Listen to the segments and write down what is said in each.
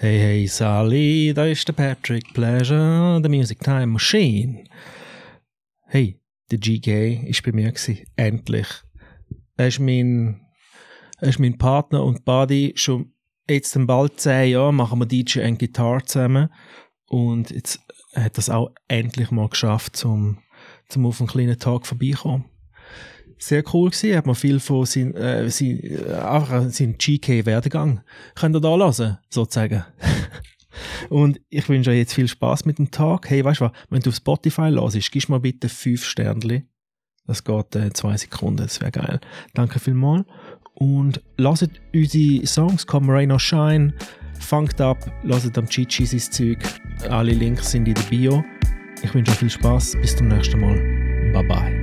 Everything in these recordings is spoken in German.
Hey, hey, Sally, da ist der Patrick Pleasure, der Music Time Machine. Hey, der GK ist bei mir gewesen, endlich. Er ist mein, er ist mein Partner und Buddy schon jetzt bald zehn Jahre machen wir DJ und Gitarre zusammen und jetzt hat es auch endlich mal geschafft, zum, zum auf einen kleinen Tag vorbeikommen sehr cool gewesen. Hat man viel von sein, äh, sein, äh, einfach seinen GK-Werdegang könnt ihr da lassen, sozusagen. Und ich wünsche euch jetzt viel Spaß mit dem Tag. Hey, weißt du was? Wenn du auf Spotify hörst, gib mir bitte fünf Sternchen. Das geht äh, zwei Sekunden, das wäre geil. Danke vielmals. Und lasst unsere Songs Come Rain or Shine, Funked Up, lasst am Chichi sein Zeug. Alle Links sind in der Bio. Ich wünsche euch viel Spaß. Bis zum nächsten Mal. Bye bye.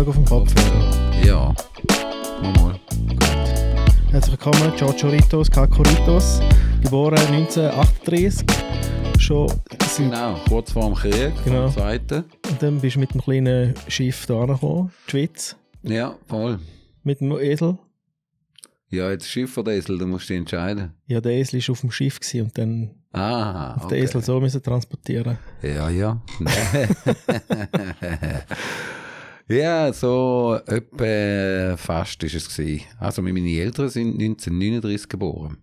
Genug auf dem Kopfhörer? Ja. Mal. Herzlich willkommen, Choritos, Kakoritos, geboren 1938. Schon Genau, kurz vor dem Krieg, genau. vom Zweiten. Und dann bist du mit dem kleinen Schiff da angekommen, die Schweiz. Ja, voll. Mit dem Esel. Ja, jetzt Schiff oder Esel, du musst dich entscheiden. Ja, der Esel war auf dem Schiff und dann ah, auf okay. den Esel so müssen transportieren. Ja, ja. ja, so etwa fast ist es gewesen. Also meine Eltern sind 1939 geboren.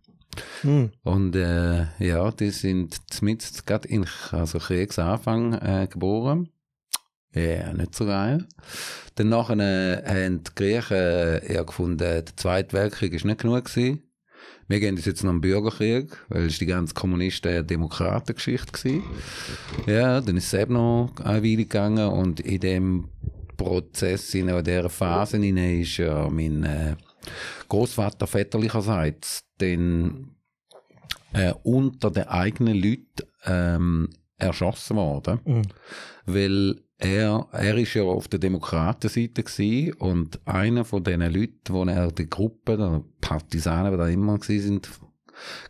Hm. Und äh, ja, die sind zumindest gerade in also Kriegsanfang äh, geboren. Ja, nicht so geil. Dann nachher äh, haben die Griechen äh, ja gefunden, der Zweite Weltkrieg ist nicht genug gewesen. Wir gehen jetzt noch einen Bürgerkrieg, weil es die ganze Kommunisten- Demokratengeschichte geschichte Ja, dann ist es eben noch eine Weile gegangen und in dem Prozess, in dieser Phase, in ist ja mein äh, Großvater väterlicherseits dann äh, unter den eigenen Leuten ähm, erschossen worden, mhm. weil er, er ist ja auf der Demokratenseite gewesen und einer von den Leuten, wo er die Gruppe, der Partisanen, die da immer sind,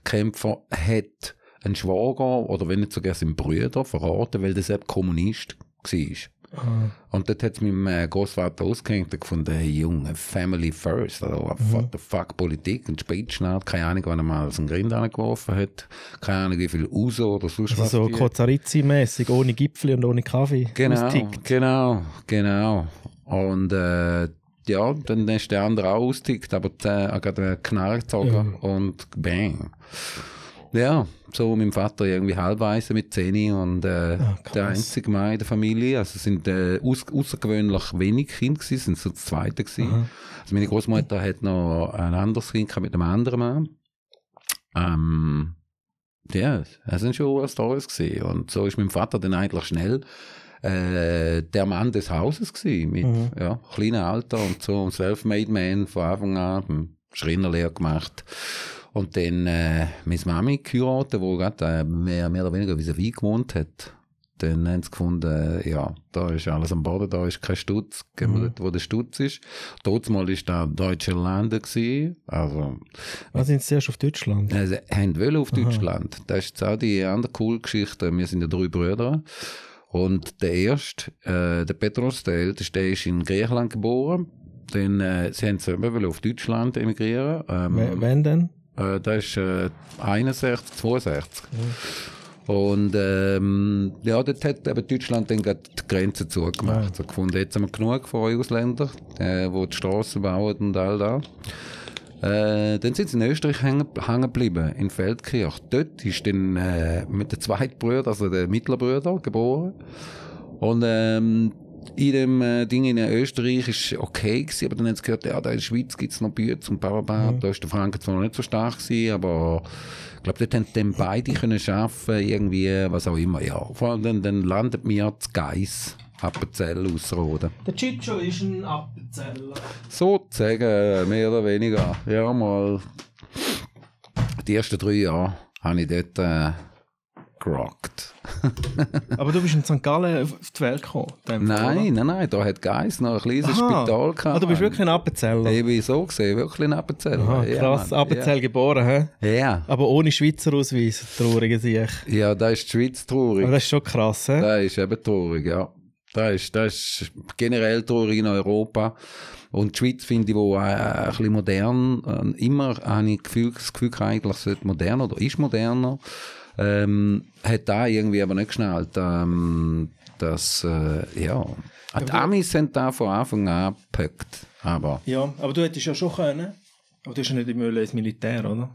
Kämpfer, hat einen Schwager oder wenn nicht sogar seinen Brüder verraten, weil das eben Kommunist war. Mhm. Und dort hat es meinem äh, Großvater ausgehängt und gefunden, hey Junge, Family first, also mhm. what the fuck, Politik, ein Spätschnart, keine Ahnung, wann er mal aus dem Grind angeworfen hat, keine Ahnung, wie viel Uso oder sonst also was. So Kozarizzi-mäßig, ohne Gipfel und ohne Kaffee. Genau, austickt. genau, genau. Und äh, ja, dann ist der andere auch austickt, aber der hat gerade eine Knarre gezogen ja. und bang. Ja, so mit dem Vater irgendwie halbweise mit 10 und äh, oh, der einzige Mann in der Familie. Also es sind äh, aus, außergewöhnlich wenig Kinder gewesen, sind so das zweite gewesen. Also meine Großmutter hat noch ein anderes Kind mit einem anderen Mann. Ähm, ja, das sind schon Stories gewesen. Und so ist mein Vater dann eigentlich schnell äh, der Mann des Hauses gewesen, mit mhm. ja, kleinem Alter und so, ein Self-Made Man von Anfang an, Schreinerlehre gemacht. Und dann äh, meine Mami geheiratet, die gerade äh, mehr, mehr oder weniger wie wie gewohnt hat. Dann haben sie gefunden, äh, ja, da ist alles am Boden, da ist kein Stutz, gehen wir mhm. dort, wo der Stutz ist. Dort mal war da deutsche Länder gewesen, also. Was sind sie zuerst auf Deutschland? Äh, sie haben wollen auf Aha. Deutschland. Das ist auch die andere coole Geschichte. Wir sind ja drei Brüder. Und der erste, äh, der Petros, der älteste, der ist in Griechenland geboren. Dann, äh, sie haben selber auf Deutschland emigrieren. Ähm, Wann denn? Äh, das ist äh, 61, 62. Mhm. Und ähm, ja, dort hat eben Deutschland dann die Grenze zugemacht. Ja. So gefunden, jetzt haben wir genug von Ausländern, äh, die die Straßen bauen und all das. Äh, dann sind sie in Österreich hängen, hängen geblieben, in Feldkirch. Dort ist dann äh, mit der zweiten Bruder, also der Mittlerbruder, geboren. Und ähm, in dem äh, Ding in Österreich ist okay gewesen, aber dann haben sie gehört, ja, da in der Schweiz gibt es noch Bütz und Bauarbeit, mhm. da ist der Franken zwar noch nicht so stark gewesen, aber ich glaube, dort haben dann beide können schaffen, irgendwie, was auch immer, ja. Vor allem dann, dann landet mir das Geiss. Appenzell ausroden. Der Chicho ist ein Appenzeller. Sozusagen, mehr oder weniger. Ja, mal die ersten drei Jahre habe ich dort äh, gerockt. Aber du bist in St. Gallen auf die Welt gekommen. Nein, nein, nein, da hat Geist noch ein kleines Aha. Spital gehabt. Ah, du bist wirklich ein Appenzeller. Ich bin so gesehen, wirklich ein Appenzeller. Aha, Ja, krass, Mann. Appenzell geboren, hä? Ja. ja. Aber ohne Schweizer Ausweis, traurige Sicht. Ja, da ist die Schweiz traurig. Aber das ist schon krass, hä? Das ist eben traurig, ja. Das ist, das ist generell traurig in Europa. Und die Schweiz finde ich, wo äh, ein bisschen modern, äh, immer habe ich Gefühl, das Gefühl eigentlich sollte moderner oder ist moderner, ähm, hat da irgendwie aber nicht geschnallt, ähm, dass, äh, ja, die Amis sind da von Anfang an gepackt. Aber Ja, aber du hättest ja schon können. Aber du hast ja nicht immer ins Militär, oder?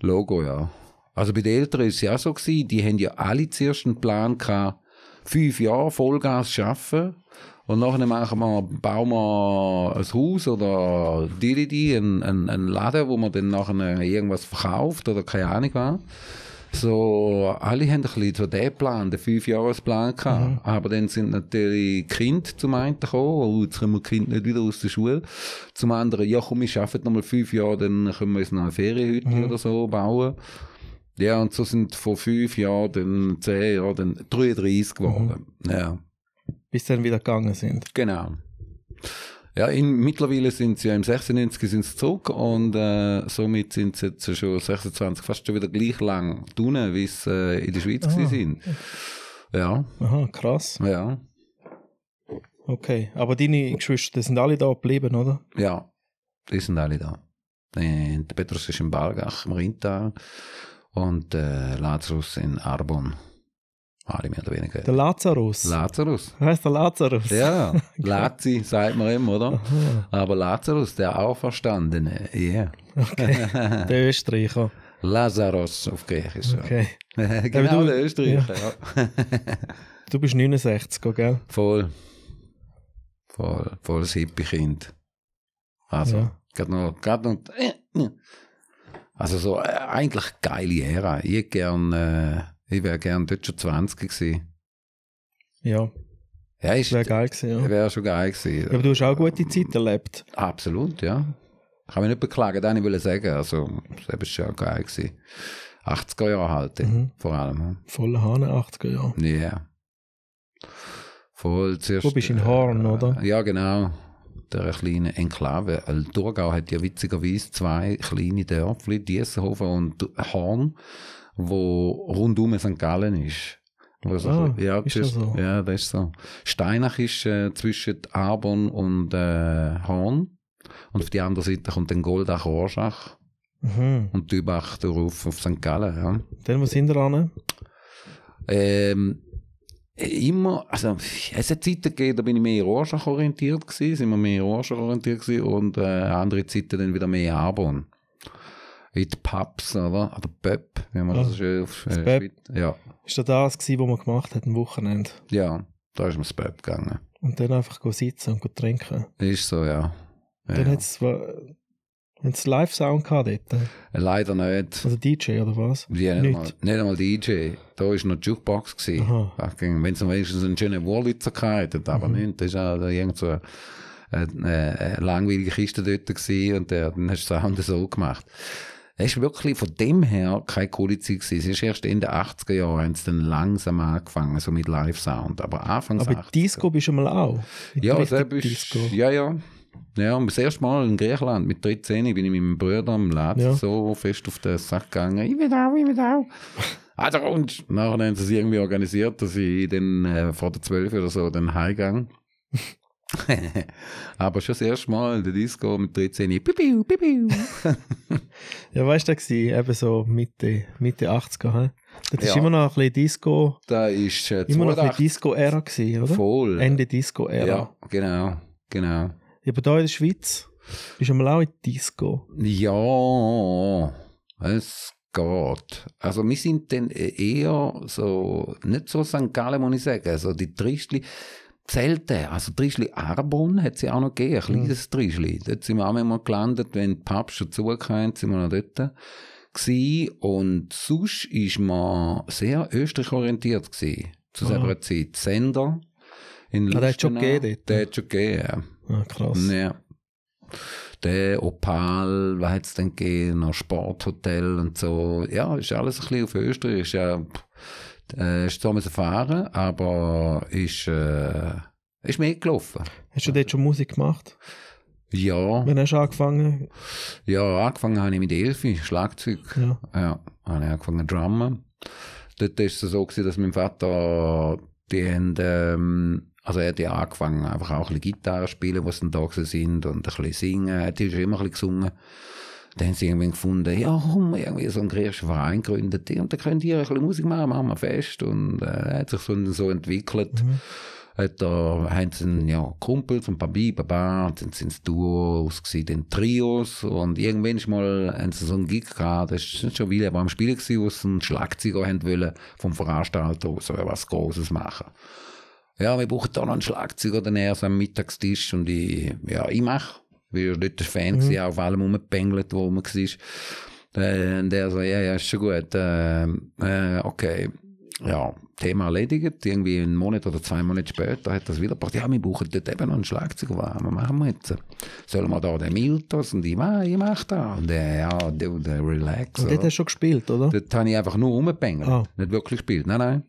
Logo, ja. Also bei den Eltern war es ja so, gewesen, die haben ja alle zuerst einen Plan gehabt, fünf Jahre Vollgas arbeiten und nachher machen wir, bauen wir ein Haus oder die, die, die, einen Laden, wo man dann nachher irgendwas verkauft oder keine Ahnung was. So, alle haben ein bisschen so den Plan, den Fünfjahresplan gehabt. Aber dann sind natürlich Kinder zum einen gekommen, oh, jetzt kommen wir die Kinder nicht wieder aus der Schule. Zum anderen, ja komm, wir arbeiten noch mal fünf Jahre, dann können wir uns noch eine Ferienhütte oder so bauen. Ja, und so sind von fünf Jahren, dann zehn Jahren, dann 33 geworden. Ja, Bis sie dann wieder gegangen sind. genau. Ja, in, mittlerweile sind sie ja im 96 sind sie zurück und äh, somit sind sie jetzt schon 26, fast schon wieder gleich lang drinnen, wie sie äh, in der Schweiz Ah. sind. Ja, Aha, krass. ja, Okay. Aber deine Geschwister die sind alle da geblieben, oder? ja, die sind alle da. Der Petrus ist in Balgach, im Rheintal und äh, Lazarus in Arbon. Alle mehr oder weniger. Der Lazarus. Lazarus. heißt der Lazarus? Ja, Lazi sagt man immer, oder? Aha, Aber Lazarus, der Auferstandene, ja. der Österreicher. Lazarus auf Griechisch. Okay. Genau, du- der Österreicher, ja. Du bist 69, gell? Voll. Voll, voll das Hippie-Kind. Also, Ja. gerade noch, gerade noch, äh, äh. also so, äh, eigentlich geile Ära. Ich gern, äh, ich wäre gern dort schon 20 gewesen. Ja, Ja, ist, wäre geil gewesen, ja. wäre schon geil gewesen. ja. Aber du hast auch gute Zeit erlebt. Absolut, ja. Kann mich nicht beklagen, das wollte ich sagen. Also, das war schon geil. Gewesen. 80er Jahre halt, Mhm. vor allem. Voller Hahn, 80er Jahre. Ja. Yeah. Voll zuerst. Du bist in Horn, äh, oder? Ja, genau. Der kleine Enklave. Weil Thurgau hat ja witzigerweise zwei kleine Dörfli, Diessenhofen und Horn, wo rundum St. Gallen ist. Wo so- Ah, ja, ist das so? ja, das ist so. Steinach ist äh, zwischen Arbon und äh, Horn. Und auf die andere Seite kommt dann Goldach, Rorschach Mhm. und Dübach darauf auf St. Gallen. Ja. Dann, wo sind wir ran? Ähm, immer, also es hat Zeiten gegeben, da bin ich mehr Rorschach orientiert gewesen, sind wir mehr Rorschach orientiert gewesen und äh, andere Zeiten dann wieder mehr Arbon. In die Pubs, oder? Oder Pub, wie man Ah, das schön auf das äh, Ja, Ist das das, gewesen, was man gemacht hat am Wochenende? ja, da ist man ins Pub gegangen. Und dann einfach sitzen und trinken. Ist so, ja. ja. Dann hat es Live-Sound gehabt dort? Äh, Leider nicht. Also DJ oder was? Ja, nicht, Nicht. Mal, nicht einmal DJ. Da war noch die Jukebox. Wenn es wenigstens einen schönen Wurlitzer gehabt aber Mhm. nicht. Das war ja irgend so eine, eine, eine langweilige Kiste dort gewesen und der, dann hast du Sound so gemacht. Es ist wirklich von dem her keine coole Zeit gewesen. Es ist erst Ende 80er Jahre, haben sie dann langsam angefangen, so mit Live-Sound. Aber anfangs Aber 80er. Disco bist du mal auch. Ja, selbst ist, ja, ja. Ja, und das erste Mal in Griechenland mit 13 bin ich mit meinem Bruder am Laden Ja. so fest auf den Sack gegangen. Ich will auch, ich will auch. Also und nachher haben sie es irgendwie organisiert, dass ich dann äh, vor der 12 oder so dann heimgegangen. Aber schon das erste Mal in der Disco mit 13 piu, piu, piu, piu. Ja, weißt du, das war eben so Mitte, Mitte 80er. He? Das Ja. ist immer noch ein bisschen Disco, Da ist äh, immer noch ein 82 bisschen Disco-Ära gewesen, oder? voll. Ende Disco-Ära. Ja, genau, genau. Aber da in der Schweiz bist du mal auch in Disco. Ja, es geht. Also wir sind dann eher so, nicht so St. Gallen, muss ich sagen. Also die Trischli, Zelte, also Trischli Arbon hat es ja auch noch gegeben, ein kleines Trischli. Dort sind wir auch mal gelandet, wenn die Pubs schon zugehört sind wir noch dort gsi und sonst ist man sehr österreich orientiert gsi zu Ah. selber Zeit. Sender in Ah, der hat schon Lustenau, gegeben dort? Der hat schon gegeben, ja. Ah, krass. Ja. Der Opal, was hat es denn gegeben? Noch Sporthotel und so. Ja, ist alles ein bisschen auf Österreich. Ist ja, Äh, ist zwar müssen fahren, aber ist, äh, ist mitgelaufen. Hast du dort schon Musik gemacht? Ja, Wann hast du angefangen? ja, angefangen habe ich mit Elfi, Schlagzeug. Ja. Ja, habe ich angefangen zu drummen. Dort war es so, gewesen, dass mein Vater, die haben, ähm, also er hat ja angefangen, einfach auch ein bisschen Gitarre spielen, was dann da sind, und ein bisschen singen. Er hat schon immer ein bisschen gesungen. Dann haben sie irgendwann gefunden, ja, haben wir irgendwie so einen griechischen Verein gegründet, und da könnt ihr ein bisschen Musik machen, machen wir fest. Und äh, er hat sich so, so entwickelt. Hat da, haben sie dann, ja, Kumpels und Babi, Baba, und dann sind es Duos gewesen, dann Trios, und irgendwann mal, haben sie so einen Gig gehabt, das ist schon wieder, war am Spiel gewesen, wo sie einen Schlagzeuger haben wollen, vom Veranstalter, so was Großes machen. Ja, wir brauchen da noch einen Schlagzeuger, dann am Mittagstisch, und ich, ja, ich mach, weil dort der Fan mhm. auf allem rumgepengelt, wo man war. Äh, Und der so, ja, ja, ist schon gut, äh, äh, okay. Ja, Thema erledigt. Irgendwie einen Monat oder zwei Monate später hat das wieder gebracht. Ja, wir brauchen dort eben noch einen Schlagzeuger. Was machen wir jetzt? Sollen wir da den Miltos? Und ich, ah, ich mach da. Und der, ja, du, der relax. Und dort hast du schon gespielt, oder? Dort habe ich einfach nur rumgepengelt. Ah. Nicht wirklich gespielt. Nein, nein.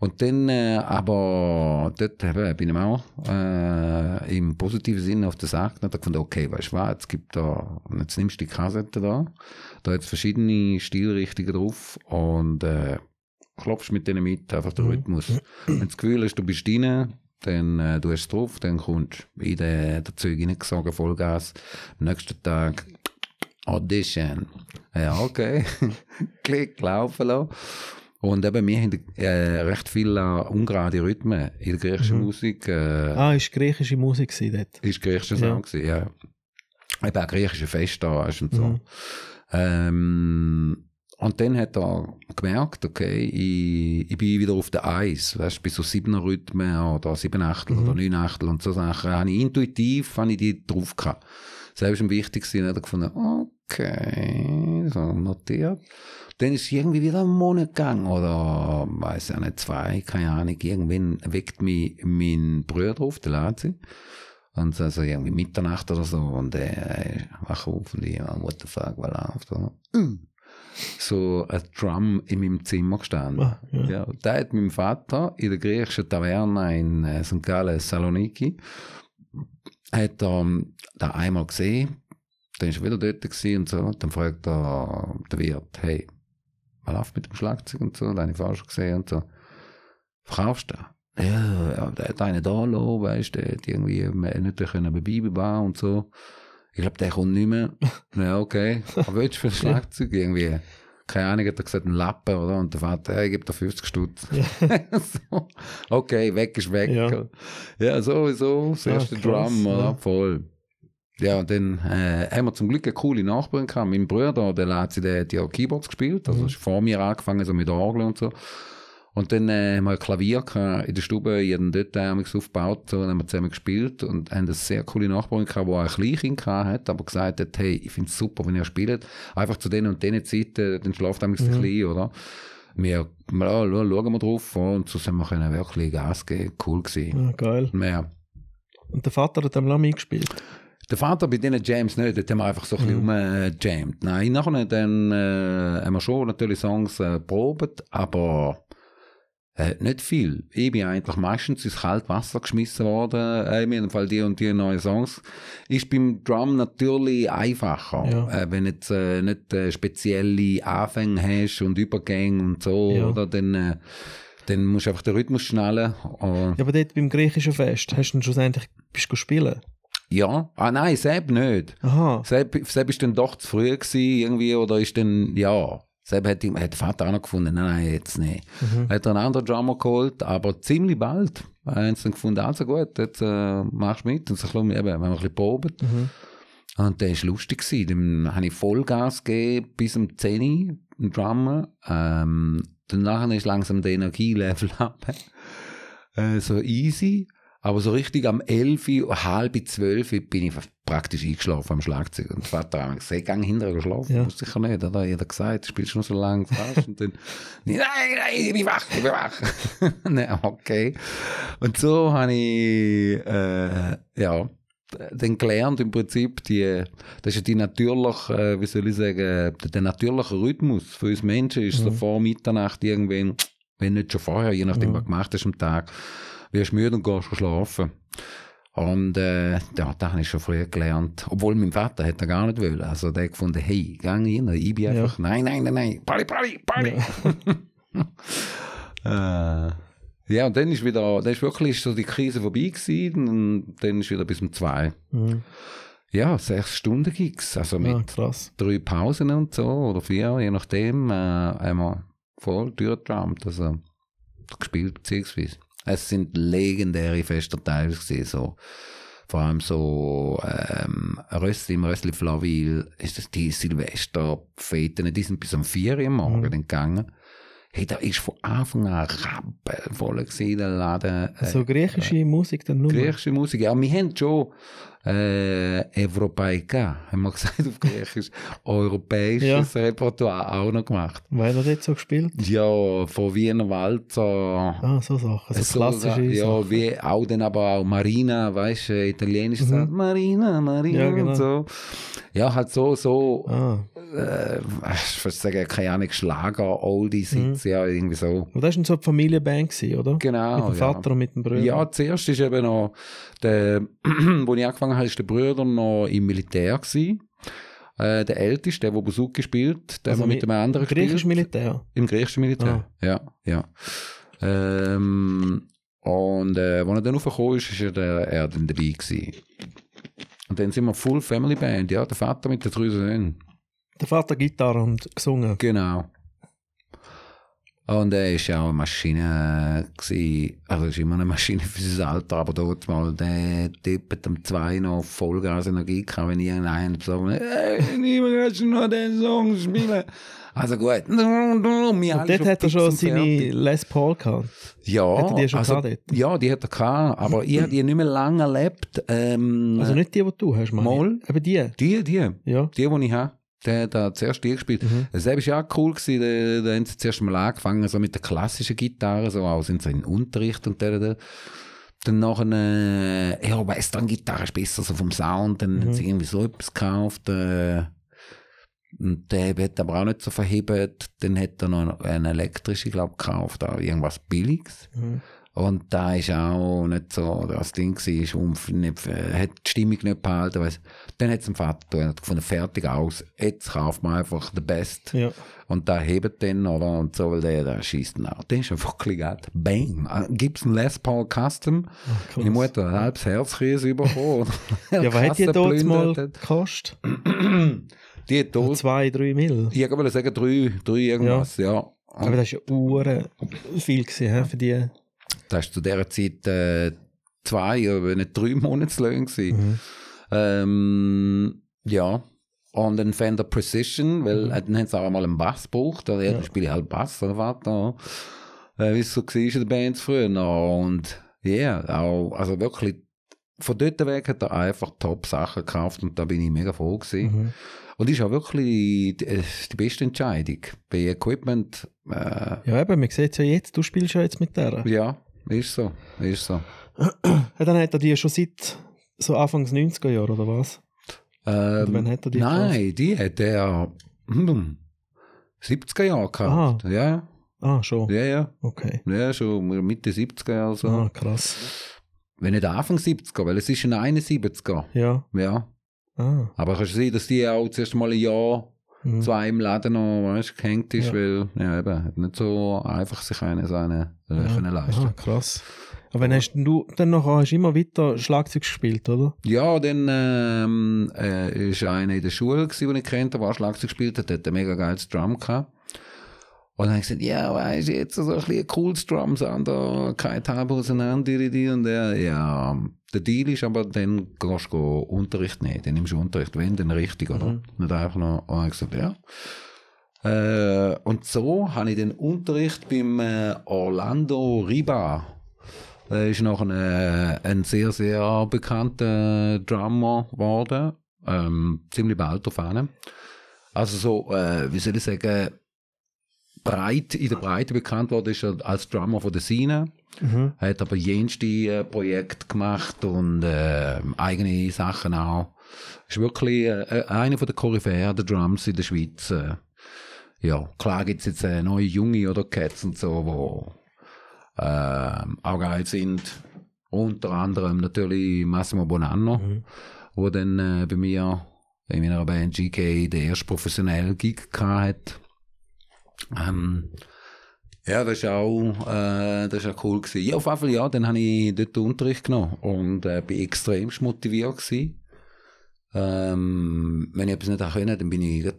Und dann, äh, aber dort eben, bin ich auch äh, im positiven Sinne auf der Sache und gefunden, okay, weißt du was, jetzt gibt da, jetzt nimmst du die Kassette da, da hat verschiedene Stilrichtungen drauf und äh, klopfst mit denen mit, einfach der Rhythmus. Wenn du das Gefühl hast, du bist drin, dann äh, du hast es drauf, dann kommst du in den, den Zeug reingesogen, Vollgas. Am nächsten Tag Audition. Ja, okay. Klick, laufen lassen. Und eben, wir haben äh, recht viele äh, ungerade Rhythmen in der griechischen Musik. Äh, Ah, ist griechische Musik dort. ist griechischer Ja. Song gewesen, ja. Eben auch griechische Feste da du, und so. Ähm, und dann hat er gemerkt, okay, ich, ich bin wieder auf der Eis, weißt du, bei so siebener Rhythmen oder sieben Achtel oder neun Achtel und so Sachen, habe ich intuitiv, habe ich die drauf gehabt. Selbst am wichtigsten hat er gefunden, okay, so notiert. Dann ist irgendwie wieder einen Monat gegangen oder, weiß ja nicht, zwei, keine Ahnung, irgendwann weckt mich mein Bruder auf, der Lazi. Und so, so irgendwie Mitternacht oder so. Und äh, wach auf und ich, oh, what the fuck, was läuft da? So ein Drum in meinem Zimmer gestanden. Ah, ja. ja. da hat mein Vater in der griechischen Taverne in äh, St. Gallen, Saloniki, hat er ähm, da einmal gesehen. Dann ist er wieder dort und so. Dann fragt er der Wirt, hey, was läuft mit dem Schlagzeug und so? Da habe ich falsch gesehen und so. Verkaufst du? Ja, ja, der hat einen da lassen, weißt du, der hat irgendwie nicht können bei Bibel bauen und so. Ich glaube, der kommt nicht mehr. ja, okay. Aber willst du für ein Schlagzeug irgendwie? Keine Ahnung, hat er gesagt, ein Lappen, oder? Und der Vater, ich gebe da 50 Stutz. so. Okay, weg ist weg. Ja. Ja, sowieso, das erste krass, Drum, oder? ja. Voll. Ja, und dann äh, haben wir zum Glück eine coole Nachbarin gehabt. Mein Bruder, der Lazi, der hat ja Keyboards gespielt, also ist vor mir angefangen, so mit Orgel und so. Und dann äh, haben wir ein Klavier gehabt in der Stube, habe dort damals aufgebaut, so, dann haben wir zusammen gespielt und haben eine sehr coole Nachbarin gehabt, die auch ein Kleinkind gehabt hat, aber gesagt hat, hey, ich finde es super, wenn ihr spielt, einfach zu denen und denen Zeiten, dann schlaft damals mhm. Klein, oder? Wir, ja, schauen schauen wir drauf und so sind wir können wirklich Gas geben, cool gewesen. Ah, geil. Ja. Und der Vater hat am Lamy gespielt. Der Vater bei diesen Jams nicht, dort haben wir einfach so ein bisschen rumgejammt. Nein, nachher dann, äh, haben wir schon natürlich Songs äh, probiert, aber äh, nicht viel. Ich bin eigentlich meistens ins kalte Wasser geschmissen worden, äh, in jedem Fall die und die neuen Songs. Ist beim Drum natürlich einfacher, Ja. äh, wenn du jetzt äh, nicht äh, spezielle Anfänge hast und Übergänge und so, Ja. oder, dann, äh, dann musst du einfach den Rhythmus schnallen. Ja, aber dort beim griechischen Fest, hast du dann schlussendlich bist du spielen? Ja, ah nein, Sepp nicht. Aha. Sepp, Sepp ist dann doch zu früh gewesen, irgendwie, oder ist dann, ja. Sepp hat, hat der Vater auch noch gefunden, nein, nein, jetzt nicht. Hat er einen anderen Drummer geholt, aber ziemlich bald haben sie dann gefunden, also gut, jetzt äh, machst du mit. Und so haben wir ein bisschen probiert. Und der war lustig. Gewesen. Dann habe ich Vollgas gegeben bis um 10 Uhr, im Drummer. Ähm, danach ist langsam der Energielevel ab. äh, so easy. Aber so richtig am 11 Uhr, halb 12 Uhr bin ich praktisch eingeschlafen am Schlagzeug. Und Vater hat gesagt, gang hinterher geschlafen. Ja. Ja. Sicher nicht, oder? Jeder gesagt, du spielst schon so lange fast. Und dann, nein, nein, ich bin wach, ich bin wach. nein, okay. Und so habe ich, äh, ja, dann gelernt im Prinzip, die, das ist ja die natürliche, äh, wie soll ich sagen, der, natürliche Rhythmus für uns Menschen ist so vor Mitternacht irgendwann wenn nicht schon vorher, je nachdem, Mhm. was gemacht hast am Tag, wirst müde und gehst schlafen. Und äh, ja, das habe ich schon früher gelernt. Obwohl mein Vater hätte gar nicht wollen. Also der hat gefunden, hey, gang rein, ich bin Ja. einfach, nein, nein, nein, nein, Party, Party, Party. äh, ja, und dann ist wieder, dann ist wirklich so die Krise vorbei gewesen und dann ist wieder bis um zwei. Mhm. Ja, sechs Stunden Gigs, also mit Ah, krass. drei Pausen und so, oder vier, je nachdem, äh, einmal voll durchgedrummt, also gespielt beziehungsweise. Es sind legendäre Feste teilweise gewesen, so. Vor allem so, ähm, Rössli, im Rössli Flaville, ist das die Silvesterfeten, die sind bis um vier Uhr am Morgen Mhm. gegangen. Hey, da ist von Anfang an rappelvoll gewesen, der Laden. Äh, So griechische Musik dann nur. Griechische Musik, ja, wir haben schon äh, Evropaika, haben wir gesagt auf Griechisch, europäisches Repertoire auch noch gemacht. Weil er dort so gespielt? Ja, von Wiener Walzer, Ah, so Sachen. So so, klassische ja, Sachen. wie auch dann aber auch Marina, weißt du, italienische Mhm. Sachen, Marina, Marina Ja, genau. und so. Ja, halt so, so, Ah. äh, ich würde sagen, keine Ahnung, Schlager, Oldies, Mhm. Ja, irgendwie so. Aber das war so eine Familienband, gewesen, oder? Genau, Mit dem ja. Vater und mit dem Bruder. Ja, zuerst ist eben noch, der, wo ich angefangen der Bruder noch im Militär gewesen. Äh, der Älteste, der, der Buzuki spielt, der Also mit mi- dem anderen Griechisch gespielt. Militär. Im griechischen Militär. Ja, ja. Ähm, und äh, als er dann raufgekommen ist, ist er, der, er dann dabei gewesen. Und dann sind wir Full Family Band, ja, der Vater mit den drei Söhnen. Der Vater Gitarre und gesungen. Genau. Und er ist ja auch eine Maschine gewesen. Also ist immer eine Maschine für sein Alter, aber dort mal der Typ hat am 2 noch Vollgas Energie gehabt, wenn irgendeiner so, hey, niemand kannst du noch den Song spielen. Also gut. Und dort hat er schon seine. Les Paul gehabt. Ja, Hat er die schon also, gehabt dort? ja, die hat er gehabt, aber ich habe die nicht mehr lange erlebt. Ähm, Also nicht die, die du hast, ich. Mal. Aber die. die, die. Ja. Die, die ich habe, der hat da zuerst die gespielt. Mhm. Das war ja auch cool, gewesen. da, da haben sie zuerst mal angefangen, so mit der klassischen Gitarre, so auch sind sie in Unterricht und da, da. Dann nachher, äh, ja, Western-Gitarre ist besser so vom Sound, dann Mhm. haben sie irgendwie so etwas gekauft, äh, und der hat aber auch nicht so verhebt. Dann hat er noch eine elektrische, glaube ich, gekauft, auch irgendwas Billiges. Mhm. Und da ist auch nicht so das Ding war, umf, nicht, äh, hat die Stimmung nicht behalten. Weiss. Dann hat es dem Vater getan, hat gefunden, fertig aus, jetzt kauft man einfach the best. Ja. Und da hebt den, oder? Und so, weil der, der schießt ihn auch. Der ist einfach geklickt. Bang! Äh, Gibt's einen Les Paul Custom? krass. Meine Mutter hat ein halbes Herzkrise bekommen. Ja, was hat die dort mal gekostet? Die hat dort, Zwei, drei Mil. ich wollte sagen, drei, drei irgendwas, ja. Aber das war ja uhren viel gewesen, für die. Das war zu dieser Zeit äh, zwei, oder nicht drei Monatslöhne. Mhm. Ähm, ja. Und ein Fender Precision, weil äh, dann haben sie auch mal einen Bass gebraucht. Oder, ja, dann spiele ich halt Bass, oder Vater. Äh, wie es so war in den Bands früher. Und ja, auch, also wirklich, von dort weg hat er einfach Top-Sachen gekauft und da bin ich mega froh gewesen. Mhm. Und ist auch wirklich die, äh, die beste Entscheidung. Bei Equipment, äh, Ja, eben, man sieht es ja jetzt, du spielst ja jetzt mit der. ja, ist so, ist so. Ja, dann hat er die schon seit so Anfangs 90er Jahre, oder was? Ähm, wann hat er die Nein, die hat er hm, 70er Jahre gehabt. Ja, Ah, schon. ja, ja. Okay. Ja, schon Mitte 70er Jahre so. Ah, krass. Wenn nicht Anfang 70er, weil es ist ein 71er. Ja. Ja. Ah. Aber kannst du sehen, dass die auch zuerst mal ein Jahr, Mhm. zwei im Laden noch, weißt, gehängt ist, Ja. weil, ja, eben, hat nicht so einfach sich eine so eine äh, können leisten. Ah, krass. Aber wenn hast du dann noch hast immer weiter Schlagzeug gespielt, oder? Ja, dann ähm, äh, ist einer in der Schule, gewesen, den ich kennt, der Schlagzeug gespielt hat, der hat ein mega geiles Drum gehabt. Und dann habe ich gesagt, ja, weißt du, jetzt so ein bisschen cooles Drum-Sound, da kein Tab auseinander, die, die, und der, ja, der Deal ist aber, dann gehst du Unterricht nehmen, dann nimmst du Unterricht, wenn, dann richtig, oder? Mhm. Nicht einfach noch, und ich gesagt, ja. Äh, und so habe ich den Unterricht beim äh, Orlando Riba. Er ist noch ein, äh, ein sehr, sehr bekannter Drummer geworden. Ähm, ziemlich bald auf einen. Also so, äh, wie soll ich sagen, breit, in der Breite bekannt worden ist er als Drummer von der Sina. Mhm. Er hat aber jenste äh, Projekte gemacht und äh, eigene Sachen auch. Ist wirklich äh, einer von der Koryphäen der Drums in der Schweiz. Äh. ja, klar gibt es jetzt äh, neue Junge oder Cats und so, wo ähm, auch geil sind. Unter anderem natürlich Massimo Bonanno, wo dann äh, bei mir in meiner Band GK den ersten professionellen Gig gehabt hat. Ähm, ja, das ist auch, äh, das ist auch cool gewesen. Ja, auf jeden Fall, ja, dann habe ich dort den Unterricht genommen und äh, bin extrem motiviert gewesen. Ähm, wenn ich etwas nicht können, dann bin ich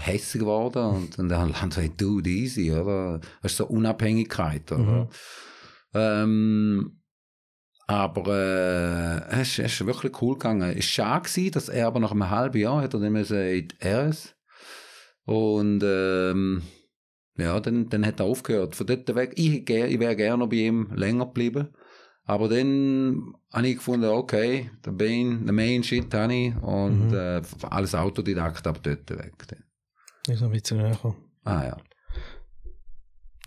hässlich geworden und, und dann haben sie du, easy, oder? Das ist so Unabhängigkeit, oder? Ähm, aber äh, es, ist- es ist wirklich cool gegangen. Es war schade, gewesen, dass er aber nach einem halben Jahr hat er dann müssen in die RS und ähm, ja, dann, dann hat er aufgehört. Von dort weg, ich, ich wäre gerne bei ihm länger geblieben. Aber dann habe ich gefunden, okay, der Main, der Main Shit habe ich und äh, alles Autodidakt, aber dort weg. Dann. Ist noch ein bisschen näher. Ah ja.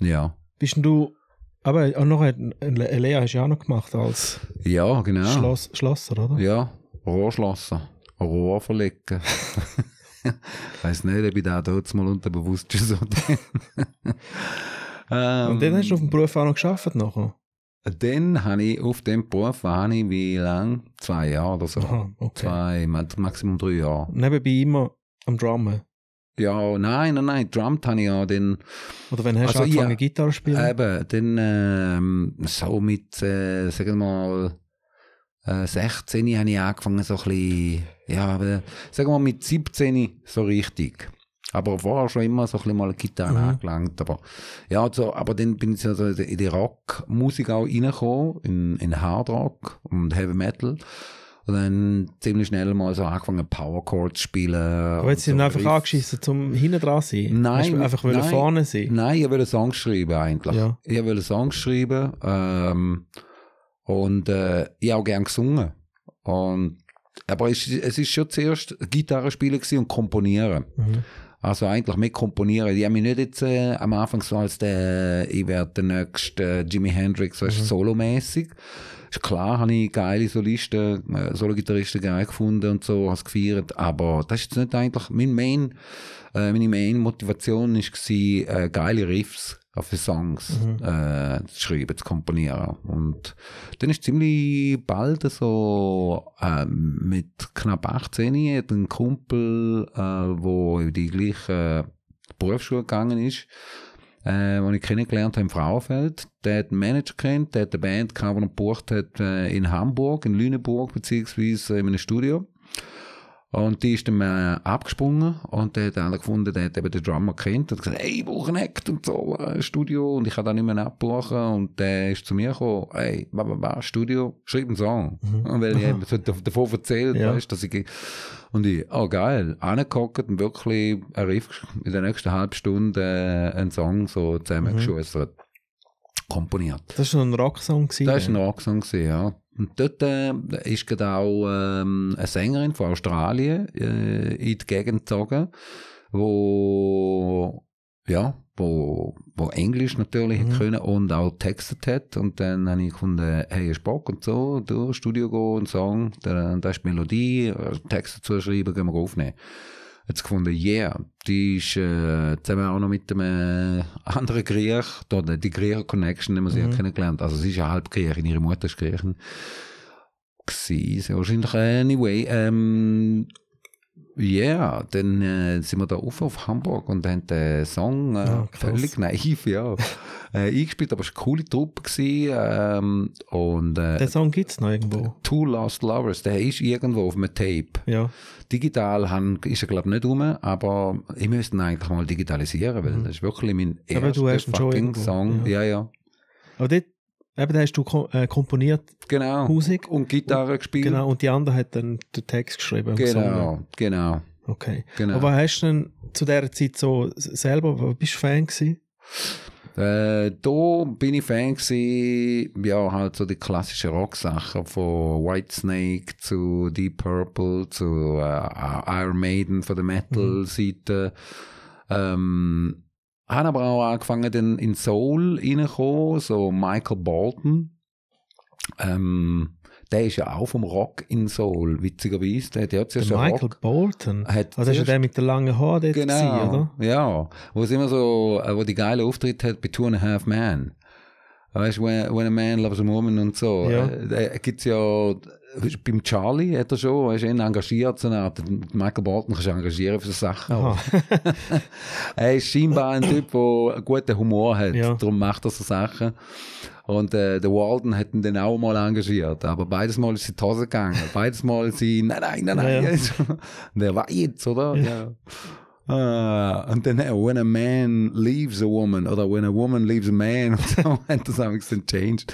Ja. Bist du, aber auch noch eine eine Lehre hast du ja auch noch gemacht als Ja, genau. Schloss, Schlosser, oder? Ja, Rohrschlosser. Rohr verlegen. Weiß nicht, ob ich da dort mal unterbewusst schon so ähm, Und dann hast du auf dem Beruf auch noch geschafft nachher? Dann habe ich auf dem Beruf, habe ich wie lang? Zwei Jahre oder so. Aha, okay. Zwei, ma- Maximum drei Jahre. Nebenbei immer am Drummen. Ja, nein, nein, nein, Drummed habe ich ja dann, Oder wenn hast du Also, angefangen ja. Gitarre spielen? eben, dann ähm, so mit, äh, sagen wir mal, äh, 16 habe ich angefangen, so ein bisschen, ja, sagen wir mal mit 17 so richtig. Aber vorher schon immer so ein bisschen mal eine Gitarre Mhm. angelangt. Aber, ja, so, aber dann bin ich so in die Rockmusik auch reingekommen, in, in Hard Rock und Heavy Metal. Und dann ziemlich schnell mal so angefangen, Power Chords zu spielen. Aber jetzt sind so einfach angeschissen, zum hinten dran sein? Nein, einfach nein. vorne sein? Nein, ich wollte Songs schreiben eigentlich. Ja. Ich wollte Songs schreiben ähm, und äh, ich habe auch gern gesungen. Und, aber es, es ist schon zuerst Gitarre spielen gewesen und komponieren. Mhm. Also eigentlich mit komponieren. Ich habe mich nicht jetzt äh, am Anfang so als der, ich werde der nächste äh, Jimi Hendrix, weißt, Mhm. solomäßig. Ist klar, habe ich geile Solisten, äh, Solo-Gitarristen geil gefunden und so, habe es gefeiert. Aber das ist jetzt nicht eigentlich, mein Main, äh, meine Main-Motivation war, äh, geile Riffs auf die Songs äh, zu schreiben, zu komponieren. Und dann ist ziemlich bald so ähm, mit knapp 18 hat ein Kumpel, äh, wo in die gleiche Berufsschule gegangen ist, äh, den ich kennengelernt habe im Frauenfeld. Der hat einen Manager kennt, der hat eine Band gehabt, die er gebucht hat äh, in Hamburg, in Lüneburg, beziehungsweise in einem Studio. Und die ist dann äh, abgesprungen und der hat einer gefunden, der hat eben den Drummer kennt und hat gesagt, hey, ich brauche einen Act und so, äh, Studio und ich kann da nicht mehr abbuchen und der ist zu mir gekommen, hey, Studio, schreib einen Song. Und weil ich eben so dav- davon erzählt, Ja. weißt, dass ich, und ich, oh geil, angehockt und wirklich in der nächsten halben Stunde äh, einen Song so zusammengeschossen, komponiert. Das war so ein Rocksong. gewesen Das war ein Rocksong, gewesen, ja. Und dort äh, ist gerade auch ähm, eine Sängerin von Australien äh, in die Gegend gezogen, wo, ja, wo, wo Englisch natürlich Mhm. können und auch textet hat. Und dann habe ich gefunden, hey, du Bock und so, du ins Studio gehen, einen Song, da, da ist die Melodie, äh, Text dazu schreiben, gehen wir aufnehmen. Jetzt gefunden, yeah, die ist äh, zusammen auch noch mit einem äh, anderen Griech, die Griecher Connection, die wir sie ja kennengelernt. Also sie ist ja halb Griechin, ihre Mutter ist Griechin. Gewesen, sehr wahrscheinlich. Anyway, ähm, ja, dann äh, sind wir da auf auf Hamburg und haben den Song äh, Ah, krass. völlig naiv, ja, äh, eingespielt, aber es war eine coole Truppe gewesen, ähm, und äh, Den Song gibt es noch irgendwo. Two Lost Lovers, der ist irgendwo auf einem Tape. Ja. Digital han, ist er, glaube ich, nicht rum, aber ich müsste ihn eigentlich mal digitalisieren, weil das ist wirklich mein Mhm. Erster fucking Song. Ja, ja. ja, Aber dort, eben, da hast du äh, komponiert, genau. Musik. Und Gitarre gespielt. Genau, und die andere hat dann den Text geschrieben. und genau, gesungen. genau. Okay. Genau. Aber hast du denn zu dieser Zeit so selber, bist du Fan gewesen? Äh, da bin ich Fan gewesen, ja, halt so die klassischen Rocksachen von Whitesnake zu Deep Purple zu äh, Iron Maiden von der Metal-Seite. Ähm, haben aber auch angefangen, dann in Soul reinkommen, so Michael Bolton. Ähm, der ist ja auch vom Rock in Soul, witzigerweise. Der hat ja Der zuerst einen Michael Rock. Bolton. Hat also ist ja der mit den langen Haaren dort gewesen, Genau, oder? ja. Wo es immer so, äh, wo die geile Auftritt hat bei Two and a Half Men. Weißt du, when, when a man loves a woman und so. Ja. Äh, Da gibt's ja, beim Charlie hat er schon, er ist ihn engagiert, so eine Art, Michael Bolton kannst du engagieren für so Sachen. Aha. Er ist scheinbar ein Typ, der guten Humor hat. Ja. Darum macht er so Sachen. Und äh, der Walden hat ihn dann auch mal engagiert. Aber beides Mal ist sie in die Hose gegangen. Beides Mal ist sie, nein, nein, nein, nein. Ja, ja. Und er war jetzt, oder? Ja. Ah, und dann, äh, when a man leaves a woman, oder when a woman leaves a man, und so hat das auch dann changed.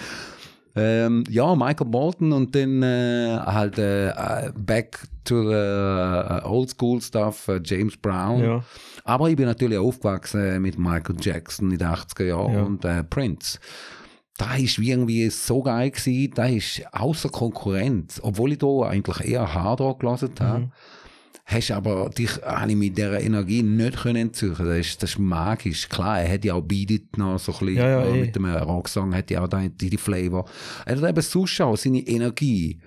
Ähm, ja, Michael Bolton und dann äh, halt äh, äh, back to the äh, old school stuff, äh, James Brown. Ja. Aber ich bin natürlich aufgewachsen mit Michael Jackson in den 80er Jahren Ja. und äh, Prince. Da ist wie irgendwie so geil gewesen, da ist außer Konkurrenz, obwohl ich da eigentlich eher Hard Rock gelesen habe. Mhm. Hast aber dich, habe ich mit dieser Energie nicht können entzüchen. Das ist, das ist magisch. Klar, er hat ja auch Beat noch so ein bisschen, Ja, ja, äh, eh. mit dem Rocksong hat ja auch die, die, die Flavor. Er hat eben sonst auch seine Energie.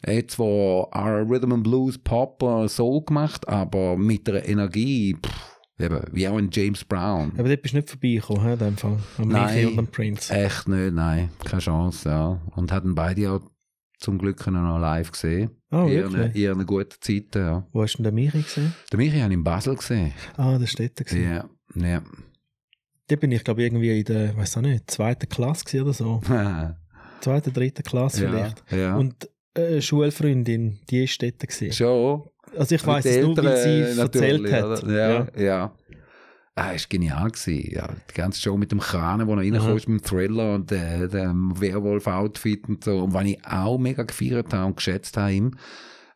Er hat zwar Rhythm and Blues, Pop, äh, Soul gemacht, aber mit der Energie, pff, eben, wie auch ein James Brown. Aber dort bist du nicht vorbeigekommen, in dem Fall. Am Nein. Und am Prince. Echt nicht, nein, keine Chance, ja. Und hatten beide auch zum Glück noch live gesehen. Oh, in, ihren, in ihren guten Zeiten, ja. Wo hast du denn den Michi gesehen? Der Michi habe ich in Basel gesehen. Ah, das steht da. gewesen. Ja, ja. Dort bin ich, glaube ich, irgendwie in der, weiß auch nicht, zweiten Klasse oder so. Zweite, dritte Klasse ja, vielleicht. ja. Und äh, eine Schulfreundin, die ist dort gewesen. Schon. Also ich weiß es nur, weil Eltern, sie äh, erzählt hat. oder? Ja, ja. Ah, ist genial gewesen. Ja, die ganze Show mit dem Kranen, wo er reinkommt, mit dem Thriller und äh, dem Werwolf-Outfit und so. Und was ich auch mega gefeiert habe und geschätzt habe, ihm,